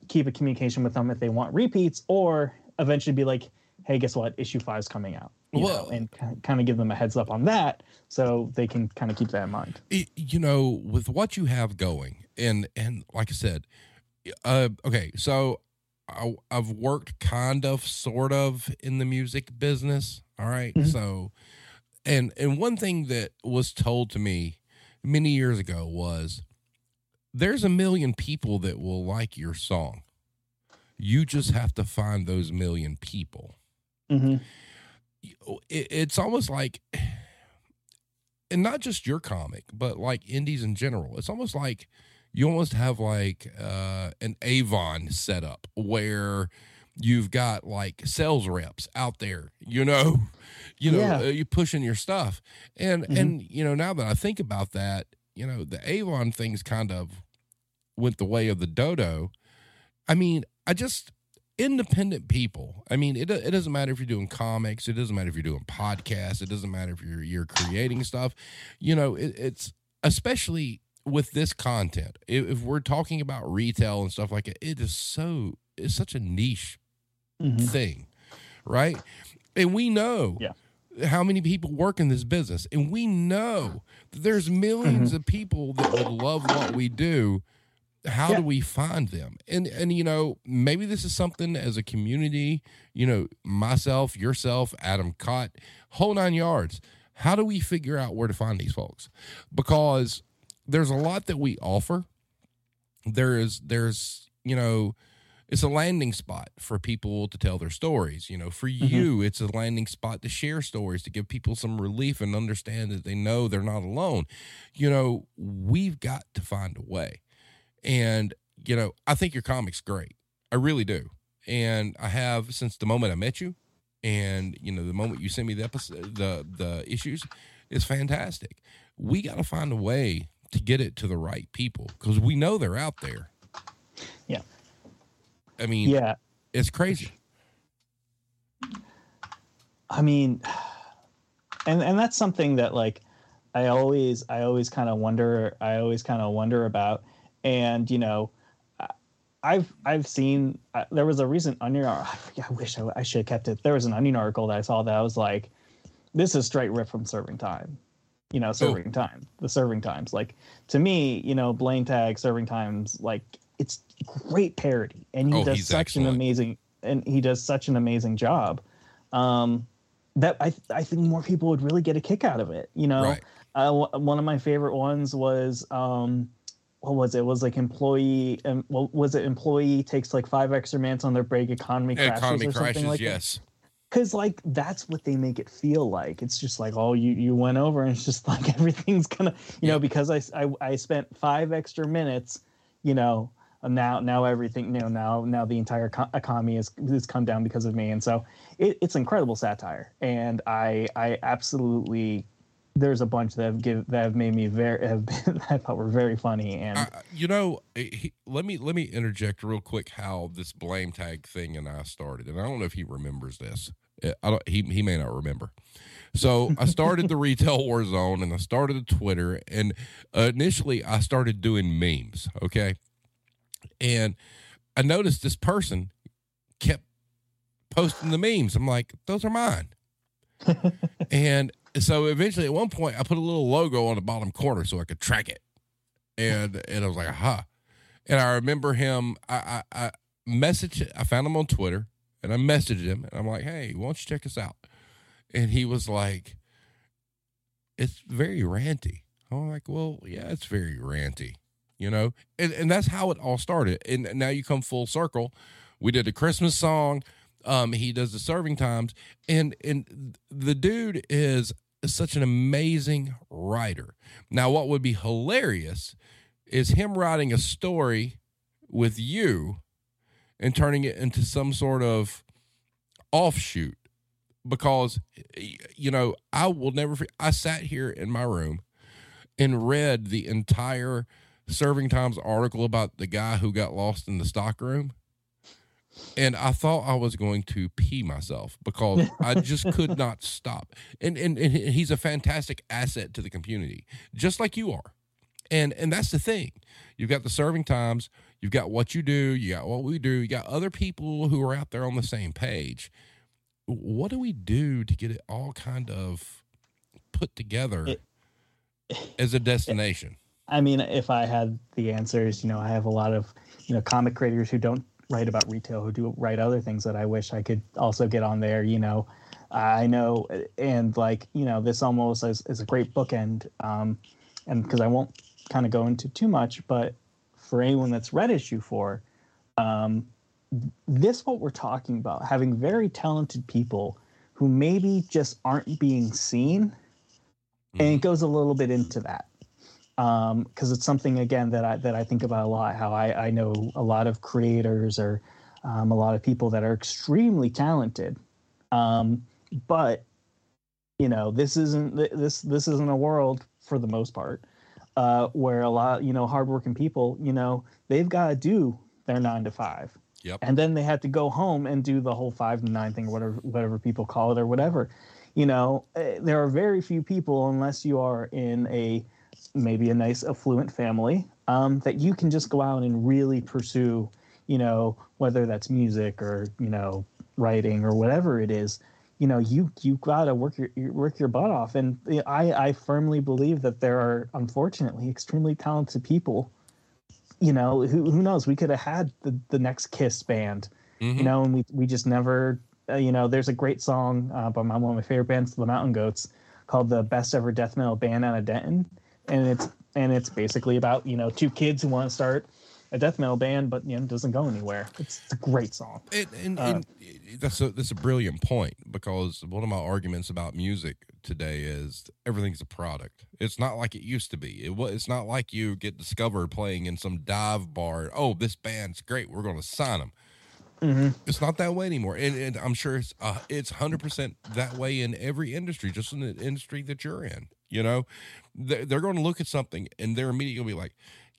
keep a communication with them if they want repeats, or eventually be like, "Hey, guess what? Issue five is coming out," you Well- know, and kind of give them a heads up on that, so they can kind of keep that in mind. y- you know with what you have going and and like i said uh okay so I, i've worked kind of sort of in the music business all right? Mhm. so and and one thing that was told to me many years ago was there's a million people that will like your song. You just have to find those million people. Mm-hmm. it, it's almost like and not just your comic but like indies in general. It's almost like you almost have like uh, an Avon setup where you've got like sales reps out there, you know, you know, Yeah. uh, you pushing your stuff. And Mhm. and you know, now that I think about that, you know, the Avon things kind of went the way of the dodo. I mean, I just independent people. I mean, it it doesn't matter if you're doing comics, it doesn't matter if you're doing podcasts, it doesn't matter if you're you're creating stuff. You know, it, it's especially with this content. If, if we're talking about retail and stuff like it, it is so it's such a niche Mhm. thing, right? And we know Yeah. How many people work in this business, and we know that there's 1000000s Mm-hmm. of people that would love what we do. How Yeah. do we find them? And and you know, maybe this is something as a community, you know, myself, yourself, Adam Cott, whole nine yards. How do we figure out where to find these folks? Because there's a lot that we offer. There is there's, you know, it's a landing spot for people to tell their stories. You know, for mm-hmm. you, it's a landing spot to share stories, to give people some relief and understand that they know they're not alone. You know, we've got to find a way. And, you know, I think your comic's great. I really do. And I have since the moment I met you. And, you know, the moment you sent me the episode, the the issues is fantastic. We got to find a way to get it to the right people because we know they're out there. Yeah. I mean, Yeah. it's crazy. I mean, and and that's something that like I always I always kind of wonder I always kind of wonder about, and you know, I've I've seen uh, there was a recent Onion ar- I, I wish I, I should have kept it. There was an Onion article that I saw that I was like, this is straight rip from Serving Time, you know, Serving Time, the Serving Times. Like to me, you know, Blaine Tag Serving Times, like it's great parody, and he Oh, does such excellent. an amazing and he does such an amazing job. Um, that I I think more people would really get a kick out of it. You know, Right. uh, w- one of my favorite ones was um, what was it? It was like employee and what was it? Employee takes like five extra minutes on their break. Economy crashes Economy or something crashes, like that yes. because like that's what they make it feel like it's just like oh you you went over and it's just like everything's gonna you know because I, I i spent five extra minutes you know now now everything you know now now the entire co- economy is has come down because of me and so it, it's incredible satire and i i absolutely there's a bunch that have give that have made me very have been that I thought were very funny and I, you know, eh, he, let me let me interject real quick how this blame tag thing and I started, and I don't know if he remembers this. Eh, I don't. He he may not remember. So I started the retail war zone, and I started a Twitter, and uh, initially I started doing memes. Okay, and I noticed this person kept posting the memes. I'm like, those are mine. and so eventually, at one point, I put a little logo on the bottom corner so I could track it and and I was like, aha. And I remember him. I I, I messaged. I found him on Twitter, and I messaged him, and I'm like, hey, why don't you check us out? And he was like, it's very ranty. I'm like, well, yeah, it's very ranty, you know. And and that's how it all started. And now you come full circle. We did a Christmas song. Um, he does the serving times, and and the dude is such an amazing writer. Now, what would be hilarious is him writing a story with you and turning it into some sort of offshoot. Because, you know, I will never, I sat here in my room and read the entire Serving Times article about the guy who got lost in the stockroom. And I thought I was going to pee myself because I just could not stop. And, and and he's a fantastic asset to the community, just like you are. And and that's the thing. You've got the serving times, you've got what you do, you got what we do, you got other people who are out there on the same page. What do we do to get it all kind of put together It- as a destination? I mean, if I had the answers, you know, I have a lot of, you know, comic creators who don't write about retail, who do write other things that I wish I could also get on there. You know, I know, and like, you know, this almost is, is a great bookend. Um, and because I won't kind of go into too much, but for anyone that's read issue four, um, this what we're talking about having very talented people who maybe just aren't being seen, and it goes a little bit into that um because it's something again that i that i think about a lot how i i know a lot of creators or um, a lot of people that are extremely talented. Um but you know this isn't this this isn't a world for the most part uh where a lot you know hardworking people you know they've got to do their nine to five. Yep. and then they have to go home and do the whole five to nine thing or whatever whatever people call it or whatever. You know eh, there are very few people unless you are in a maybe a nice affluent family um, that you can just go out and really pursue you know whether that's music or you know writing or whatever it is. You know you you gotta work your work your butt off. And i i firmly believe that there are unfortunately extremely talented people you know who, who knows? We could have had the, the next kiss band Mhm. you know and we, we just never uh, you know there's a great song uh, by my, one of my favorite bands the mountain goats called the best ever death metal band out of denton and it's and it's basically about you know two kids who want to start a death metal band but you know it doesn't go anywhere it's, it's a great song And, and, Uh, and that's a that's a brilliant point because one of my arguments about music today is everything's a product. It's not like it used to be. It was. It's not like you get discovered playing in some dive bar. Oh, this band's great. We're going to sign them. It's not that way anymore, and, and I'm sure it's uh, it's hundred percent that way in every industry, just in the industry that you're in. You know, they're, they're going to look at something and they're immediately going to be like,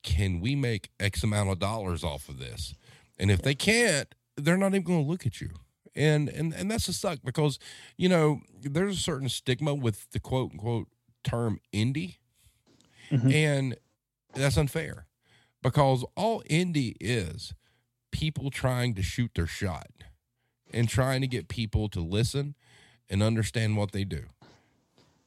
"Can we make X amount of dollars off of this?" And if they can't, they're not even going to look at you. And and and that's a suck because you know there's a certain stigma with the quote unquote term indie, Mhm. and that's unfair because all indie is people trying to shoot their shot and trying to get people to listen and understand what they do.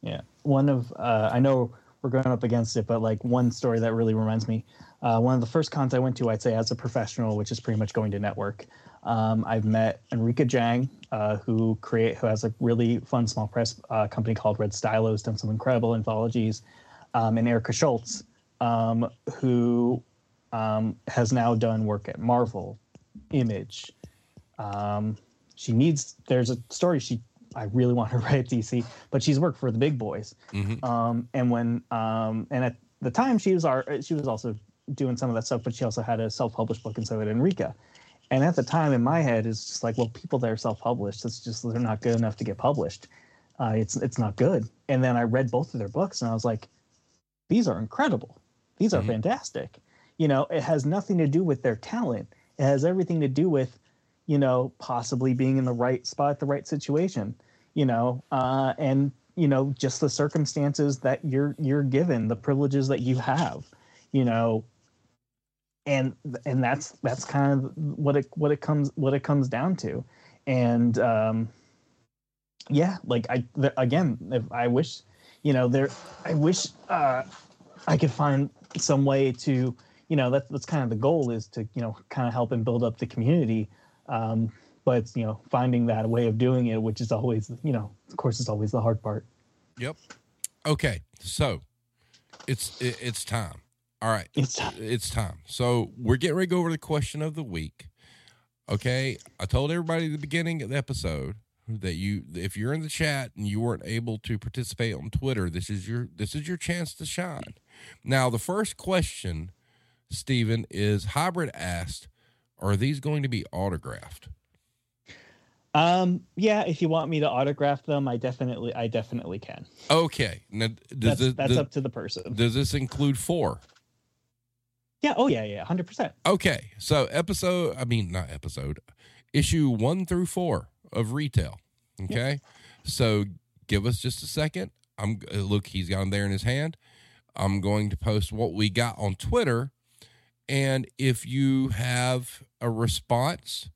Yeah, one of uh, I know we're going up against it, but like one story that really reminds me, uh, one of the first cons I went to, I'd say as a professional, which is pretty much going to network. Um, I've met Enrica Jang, uh, who create who has a really fun small press uh, company called Red Stylos, done some incredible anthologies, um, and Erica Schultz, um, who um, has now done work at Marvel, Image. Um, she needs. There's a story she. I really want her to write at DC, but she's worked for the big boys. Mhm. Um, and when um, and at the time she was our she was also doing some of that stuff, but she also had a self-published book, and so did Enrica. And at the time, in my head, it's just like, well, people that are self-published, it's just they're not good enough to get published. Uh, it's it's not good. And then I read both of their books, and I was like, these are incredible. These are Mhm. fantastic. You know, it has nothing to do with their talent. It has everything to do with, you know, possibly being in the right spot the right situation. You know, uh, and you know, just the circumstances that you're you're given, the privileges that you have. You know, and and that's that's kind of what it what it comes what it comes down to and um yeah like i th- again if i wish you know there i wish uh i could find some way to you know that's that's kind of the goal is to you know kind of help and build up the community um but you know finding that way of doing it which is always you know of course it's always the hard part Yep. Okay. So it's it, it's time. All right. it's time. It's time. So we're getting ready to go over the question of the week. Okay. I told everybody at the beginning of the episode that you if you're in the chat and you weren't able to participate on Twitter, this is your this is your chance to shine. Now the first question, Stephen, is hybrid asked, are these going to be autographed? um yeah if you want me to autograph them i definitely i definitely can Okay. Now does that's, this, that's does, up to the person does this include four? yeah oh yeah yeah 100% Okay, so episode, I mean, not episode, issue one through four of retail. Okay, so give us just a second. I'm uh, look, he's got them there in his hand. I'm going to post what we got on Twitter, and if you have a response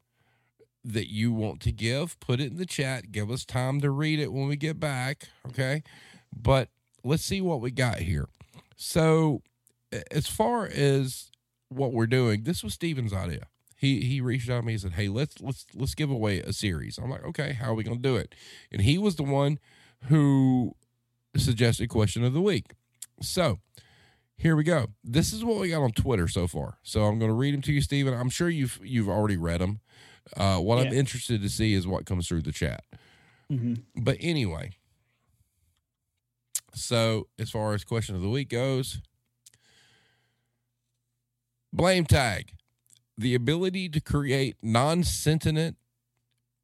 that you want to give, put it in the chat. Give us time to read it when we get back. Okay, but let's see what we got here. So, as far as what we're doing, this was Steven's idea. He he reached out to me and said, "Hey, let's let's let's give away a series." I'm like, "Okay, how are we going to do it?" And he was the one who suggested question of the week. So, here we go. This is what we got on Twitter so far. So I'm going to read them to you, Steven. I'm sure you've you've already read them. Uh, what I'm interested to see is what comes through the chat. Mhm. But anyway, so as far as question of the week goes, Blame tag. The ability to create non sentient,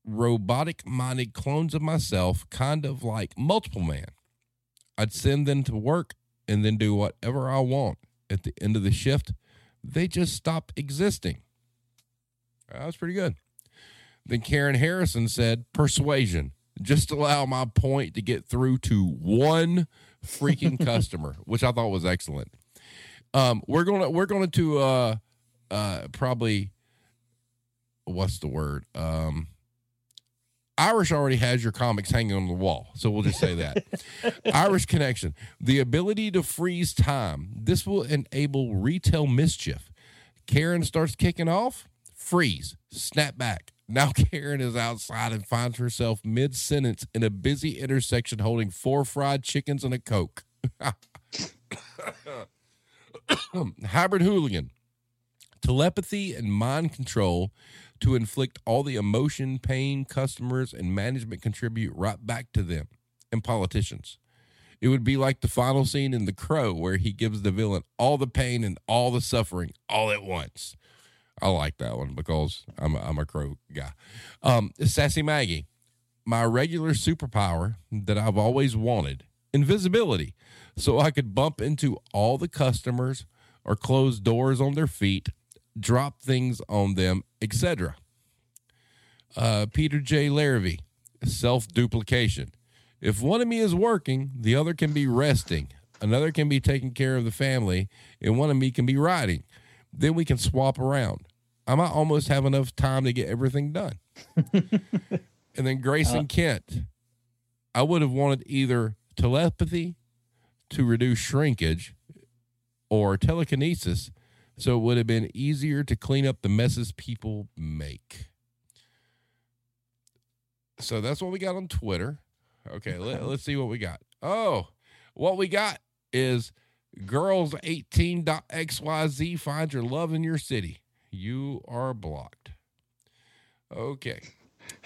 robotic minded clones of myself, kind of like Multiple Man. I'd send them to work and then do whatever I want. At the end of the shift, they just stop existing. That was pretty good. Then Karen Harrison said, Persuasion. Just allow my point to get through to one freaking customer, which I thought was excellent. Um, we're gonna we're going to uh uh probably what's the word? Um Irish already has your comics hanging on the wall, so we'll just say that. Irish connection, the ability to freeze time. This will enable retail mischief. Karen starts kicking off, freeze, snap back. Now Karen is outside and finds herself mid sentence in a busy intersection holding four fried chickens and a Coke. Hybrid hooligan, telepathy and mind control to inflict all the emotion, pain customers and management contribute right back to them and politicians. It would be like the final scene in The Crow where he gives the villain all the pain and all the suffering all at once. I like that one because I'm a, I'm a crow guy. Um, Sassy Maggie, my regular superpower that I've always wanted, invisibility, so I could bump into all the customers or close doors on their feet, drop things on them, etc. Uh, Peter J. Larrabee, self duplication. If one of me is working, the other can be resting. Another can be taking care of the family, and one of me can be riding. Then we can swap around. I might almost have enough time to get everything done. and then Grayson uh, Kent. I would have wanted either telepathy to reduce shrinkage or telekinesis so it would have been easier to clean up the messes people make. So that's what we got on Twitter. Okay, let, us see what we got. Oh, what we got is girls18.xyz find your love in your city. You are blocked. Okay.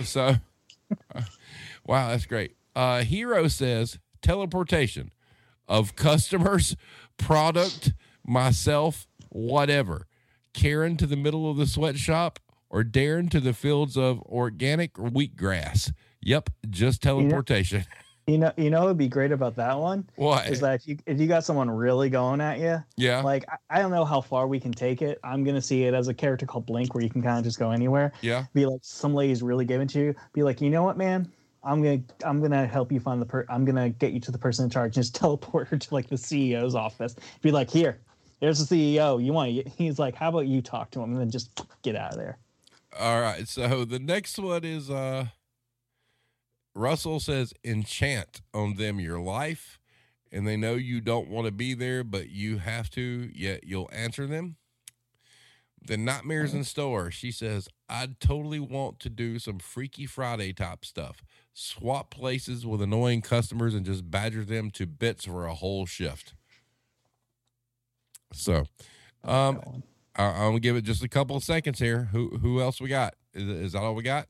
So, wow, that's great. Uh, Hero says teleportation of customers, product, myself, whatever. Karen to the middle of the sweatshop or Darren to the fields of organic wheatgrass. Yep, just teleportation. You know, you know, it'd be great about that one. What is that? If you if you got someone really going at you, yeah. Like I, I don't know how far we can take it. I'm gonna see it as a character called Blink, where you can kind of just go anywhere. Yeah. Be like some lady's really giving to you. Be like, you know what, man? I'm gonna I'm gonna help you find the per. I'm gonna get you to the person in charge. and Just teleport her to like the CEO's office. Be like, here, there's the CEO. You want? He's like, how about you talk to him and then just get out of there. All right. So the next one is uh Russell says, enchant on them your life, and they know you don't want to be there, but you have to, yet you'll answer them. The Nightmares in Store, she says, I'd totally want to do some Freaky Friday type stuff. Swap places with annoying customers and just badger them to bits for a whole shift. So, um, I, am gonna give it just a couple of seconds here. Who who else we got? Is, is that all we got?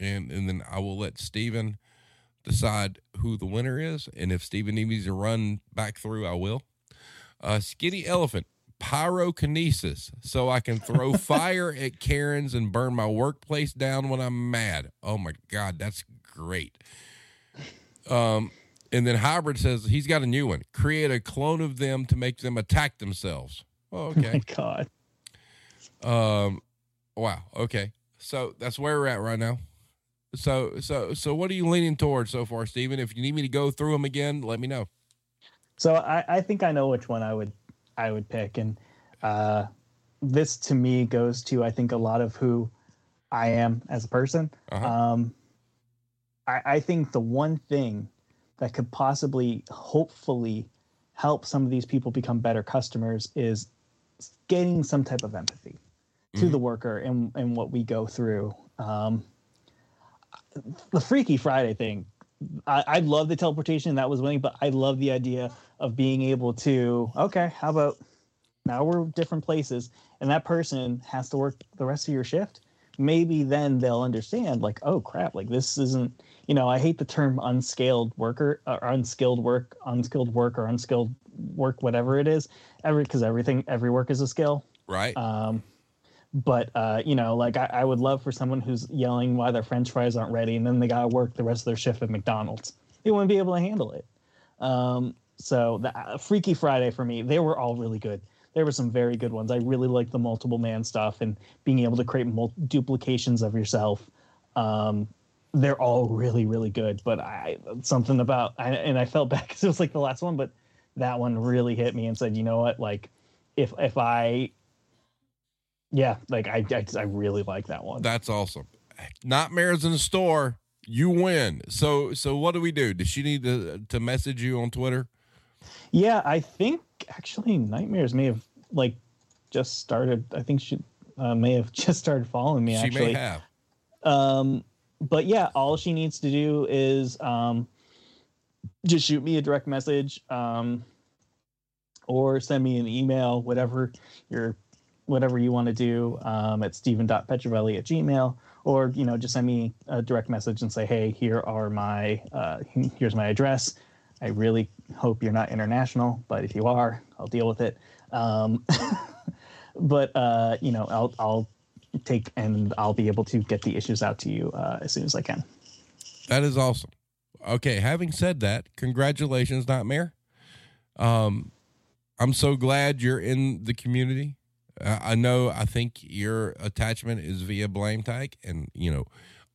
and and then I will let Steven decide who the winner is, and if Steven needs to run back through, I will. Uh, Skinny Elephant pyrokinesis, so I can throw fire at Karens and burn my workplace down when I'm mad. Oh my God, that's great. Um, and then Hybrid says he's got a new one: create a clone of them to make them attack themselves. Oh, okay. Oh God. Um. Wow. Okay. So that's where we're at right now. So so so what are you leaning towards so far, Stephen? If you need me to go through them again, let me know. So I, I think I know which one I would I would pick, and uh, this to me goes to I think a lot of who I am as a person. Uh-huh. Um, I, I think the one thing that could possibly, hopefully, help some of these people become better customers is getting some type of empathy mm-hmm. to the worker and and what we go through. Um, the Freaky Friday thing. I, I love the teleportation that was winning, but I love the idea of being able to okay, how about now we're different places, and that person has to work the rest of your shift. Maybe then they'll understand, like, oh crap, like this isn't. You know, I hate the term unscaled worker or unskilled work, unskilled work or unskilled work, whatever it is, every because everything every work is a skill. Right. Um, but uh, you know, like I, I would love for someone who's yelling why their French fries aren't ready, and then they got to work the rest of their shift at McDonald's. They wouldn't be able to handle it. Um, so the uh, Freaky Friday for me, they were all really good. There were some very good ones. I really liked the multiple man stuff and being able to create mul- duplications of yourself. Um, they're all really really good. But I something about I, and I felt bad because it was like the last one, but that one really hit me and said, you know what, like if if I yeah, like I I, I really like that one. That's awesome. Nightmares in the store. You win. So so what do we do? Does she need to to message you on Twitter? Yeah, I think actually Nightmares may have like just started. I think she uh, may have just started following me. She actually, may have. Um, but yeah, all she needs to do is um, just shoot me a direct message um, or send me an email, whatever your whatever you want to do um, at steven.petrivelli at gmail or you know just send me a direct message and say hey here are my uh, here's my address. I really hope you're not international but if you are i'll deal with it. Um, but uh, you know i'll i'll take and i'll be able to get the issues out to you uh, as soon as i can That is awesome. Okay, having said that, congratulations, Nightmare. Um, I'm so glad you're in the community. Uh, I know. I think your attachment is via Blame Tag, and you know,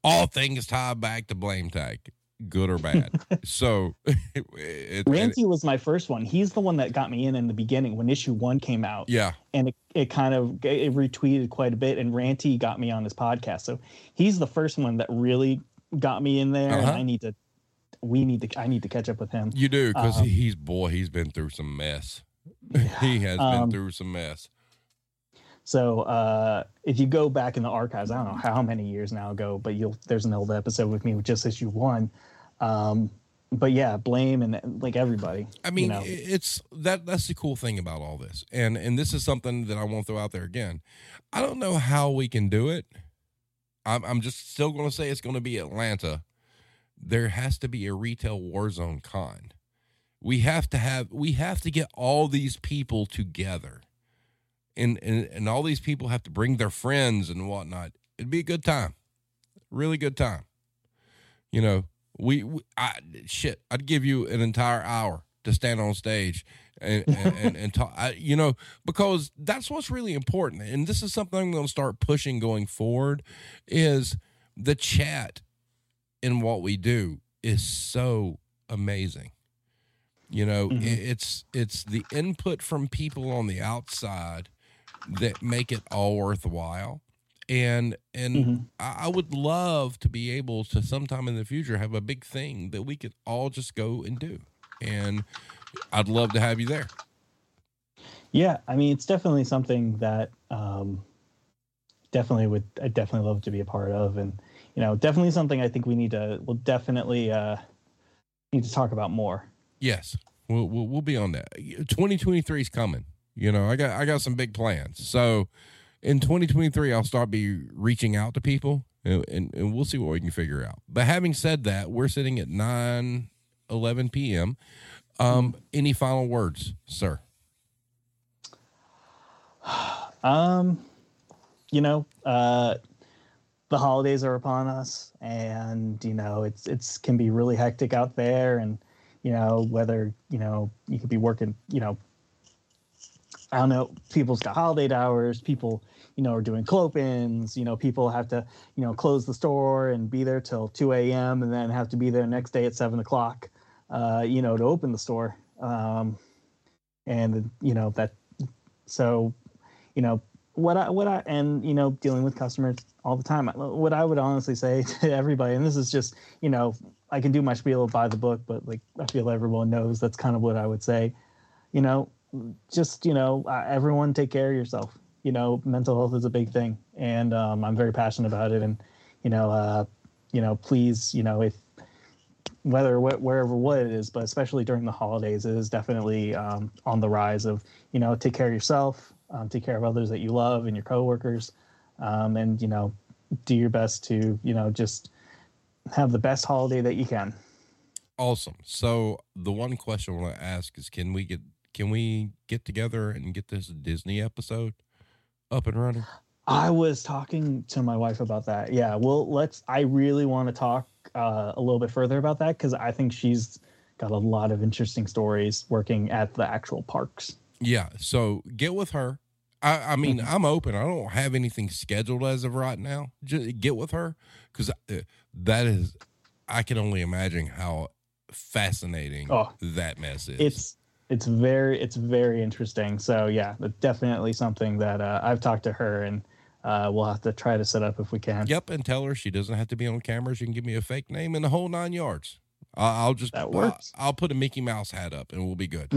all things tie back to Blame Tag, good or bad. so, it, it- ranty was my first one he's the one that got me in in the beginning when issue one came out yeah, and it, it kind of it retweeted quite a bit and ranty got me on his podcast so he's the first one that really got me in there and Uh-huh. i need to we need to i need to catch up with him you do because Um, he's boy, he's been through some mess. he has been Um, through some mess. so uh if you go back in the archives i don't know how many years now ago but you'll there's an old episode with me with just issue one um but yeah blame and like everybody I mean, you know. it's that that's the cool thing about all this. And and this is something that I want to throw out there again. I don't know how we can do it. I'm I'm just still going to say it's going to be Atlanta. There has to be a retail war zone con. We have to have we have to get all these people together. And and and all these people have to bring their friends and whatnot. It'd be a good time. Really good time. You know, we, we I shit, I'd give you an entire hour to stand on stage and and, and, and talk. I, you know, because that's what's really important. And this is something I'm going to start pushing going forward. Is the chat in what we do is so amazing. You know, Mhm. it's it's the input from people on the outside that make it all worthwhile. And and Mhm. I, I would love to be able to sometime in the future have a big thing that we could all just go and do. And I'd love to have you there. Yeah, I mean, it's definitely something that um, definitely would I definitely love to be a part of, and you know, definitely something I think we need to we'll definitely uh, need to talk about more. Yes, we'll, we'll we'll be on that. 2023 is coming. You know, I got I got some big plans. So in 2023, I'll start be reaching out to people, and, and, and we'll see what we can figure out. But having said that, we're sitting at 9 11 p.m. Um, any final words, sir? Um, you know, uh, the holidays are upon us, and you know, it's it's can be really hectic out there, and you know, whether you know you could be working, you know, I don't know, people's got holiday hours, people, you know, are doing clopens, you know, people have to, you know, close the store and be there till 2 a.m. and then have to be there next day at seven o'clock, uh, you know, to open the store. Um, and, you know, that, so, you know, what I, what I, and, you know, dealing with customers all the time, what I would honestly say to everybody, and this is just, you know, I can do my spiel by the book, but like, I feel everyone knows that's kind of what I would say, you know, just you know uh, everyone take care of yourself you know mental health is a big thing. And um, i'm very passionate about it. And you know uh, you know please you know if whether wh- wherever what it is but especially during the holidays it is definitely um, on the rise of you know take care of yourself um, take care of others that you love and your coworkers um, and you know do your best to you know just have the best holiday that you can. Awesome. So the one question I want to ask is, can we get can we get together and get this Disney episode up and running? I was talking to my wife about that. Yeah, well, let's. I really want to talk uh, a little bit further about that because I think she's got a lot of interesting stories working at the actual parks. Yeah, so get with her. I, I mean, mm-hmm. I'm open. I don't have anything scheduled as of right now. Just get with her because uh, that is. I can only imagine how fascinating oh, that mess is. It's it's very it's very interesting. So yeah, definitely something that uh, I've talked to her and uh, we'll have to try to set up if we can. Yep, and tell her she doesn't have to be on camera. She can give me a fake name and the whole nine yards. I'll just that works. I'll, put a Mickey Mouse hat up and we'll be good.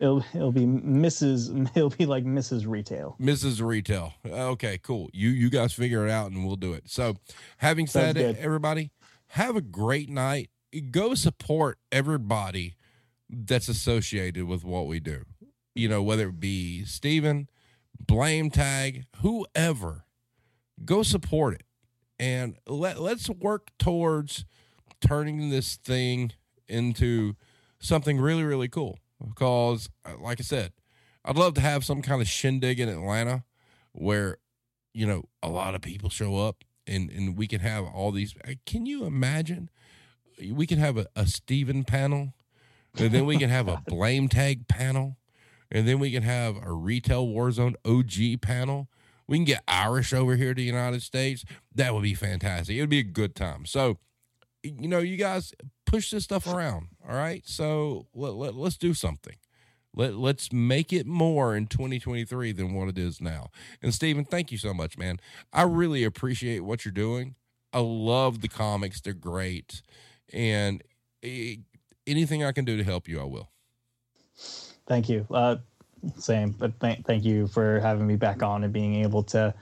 It'll it'll be Mrs. It'll be like Mrs. Retail. Mrs. Retail. Okay, cool. You you guys figure it out and we'll do it. So, having said it, everybody, have a great night. Go support everybody that's associated with what we do. You know, whether it be Steven, blame tag, whoever, go support it. And let, let's work towards turning this thing into something really, really cool. Because, uh, like I said, I'd love to have some kind of shindig in Atlanta where, you know, a lot of people show up and, and we can have all these. Uh, can you imagine? We can have a, a Steven panel, and then we can have a blame tag panel, and then we can have a retail Warzone OG panel. We can get Irish over here to the United States. That would be fantastic. It would be a good time. So, you know, you guys push this stuff around. All right. So let, let, let's do something. Let, let's make it more in 2023 than what it is now. And Steven, thank you so much, man. I really appreciate what you're doing. I love the comics. They're great. And eh, anything I can do to help you, I will. Thank you. Uh, same, but th- thank you for having me back on and being able to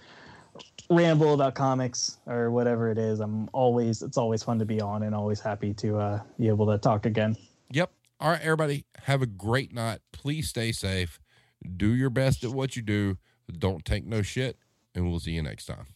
ramble about comics or whatever it is. I'm always it's always fun to be on and always happy to uh, be able to talk again. Yep. All right, everybody, have a great night. Please stay safe. Do your best at what you do. Don't take no shit, and we'll see you next time.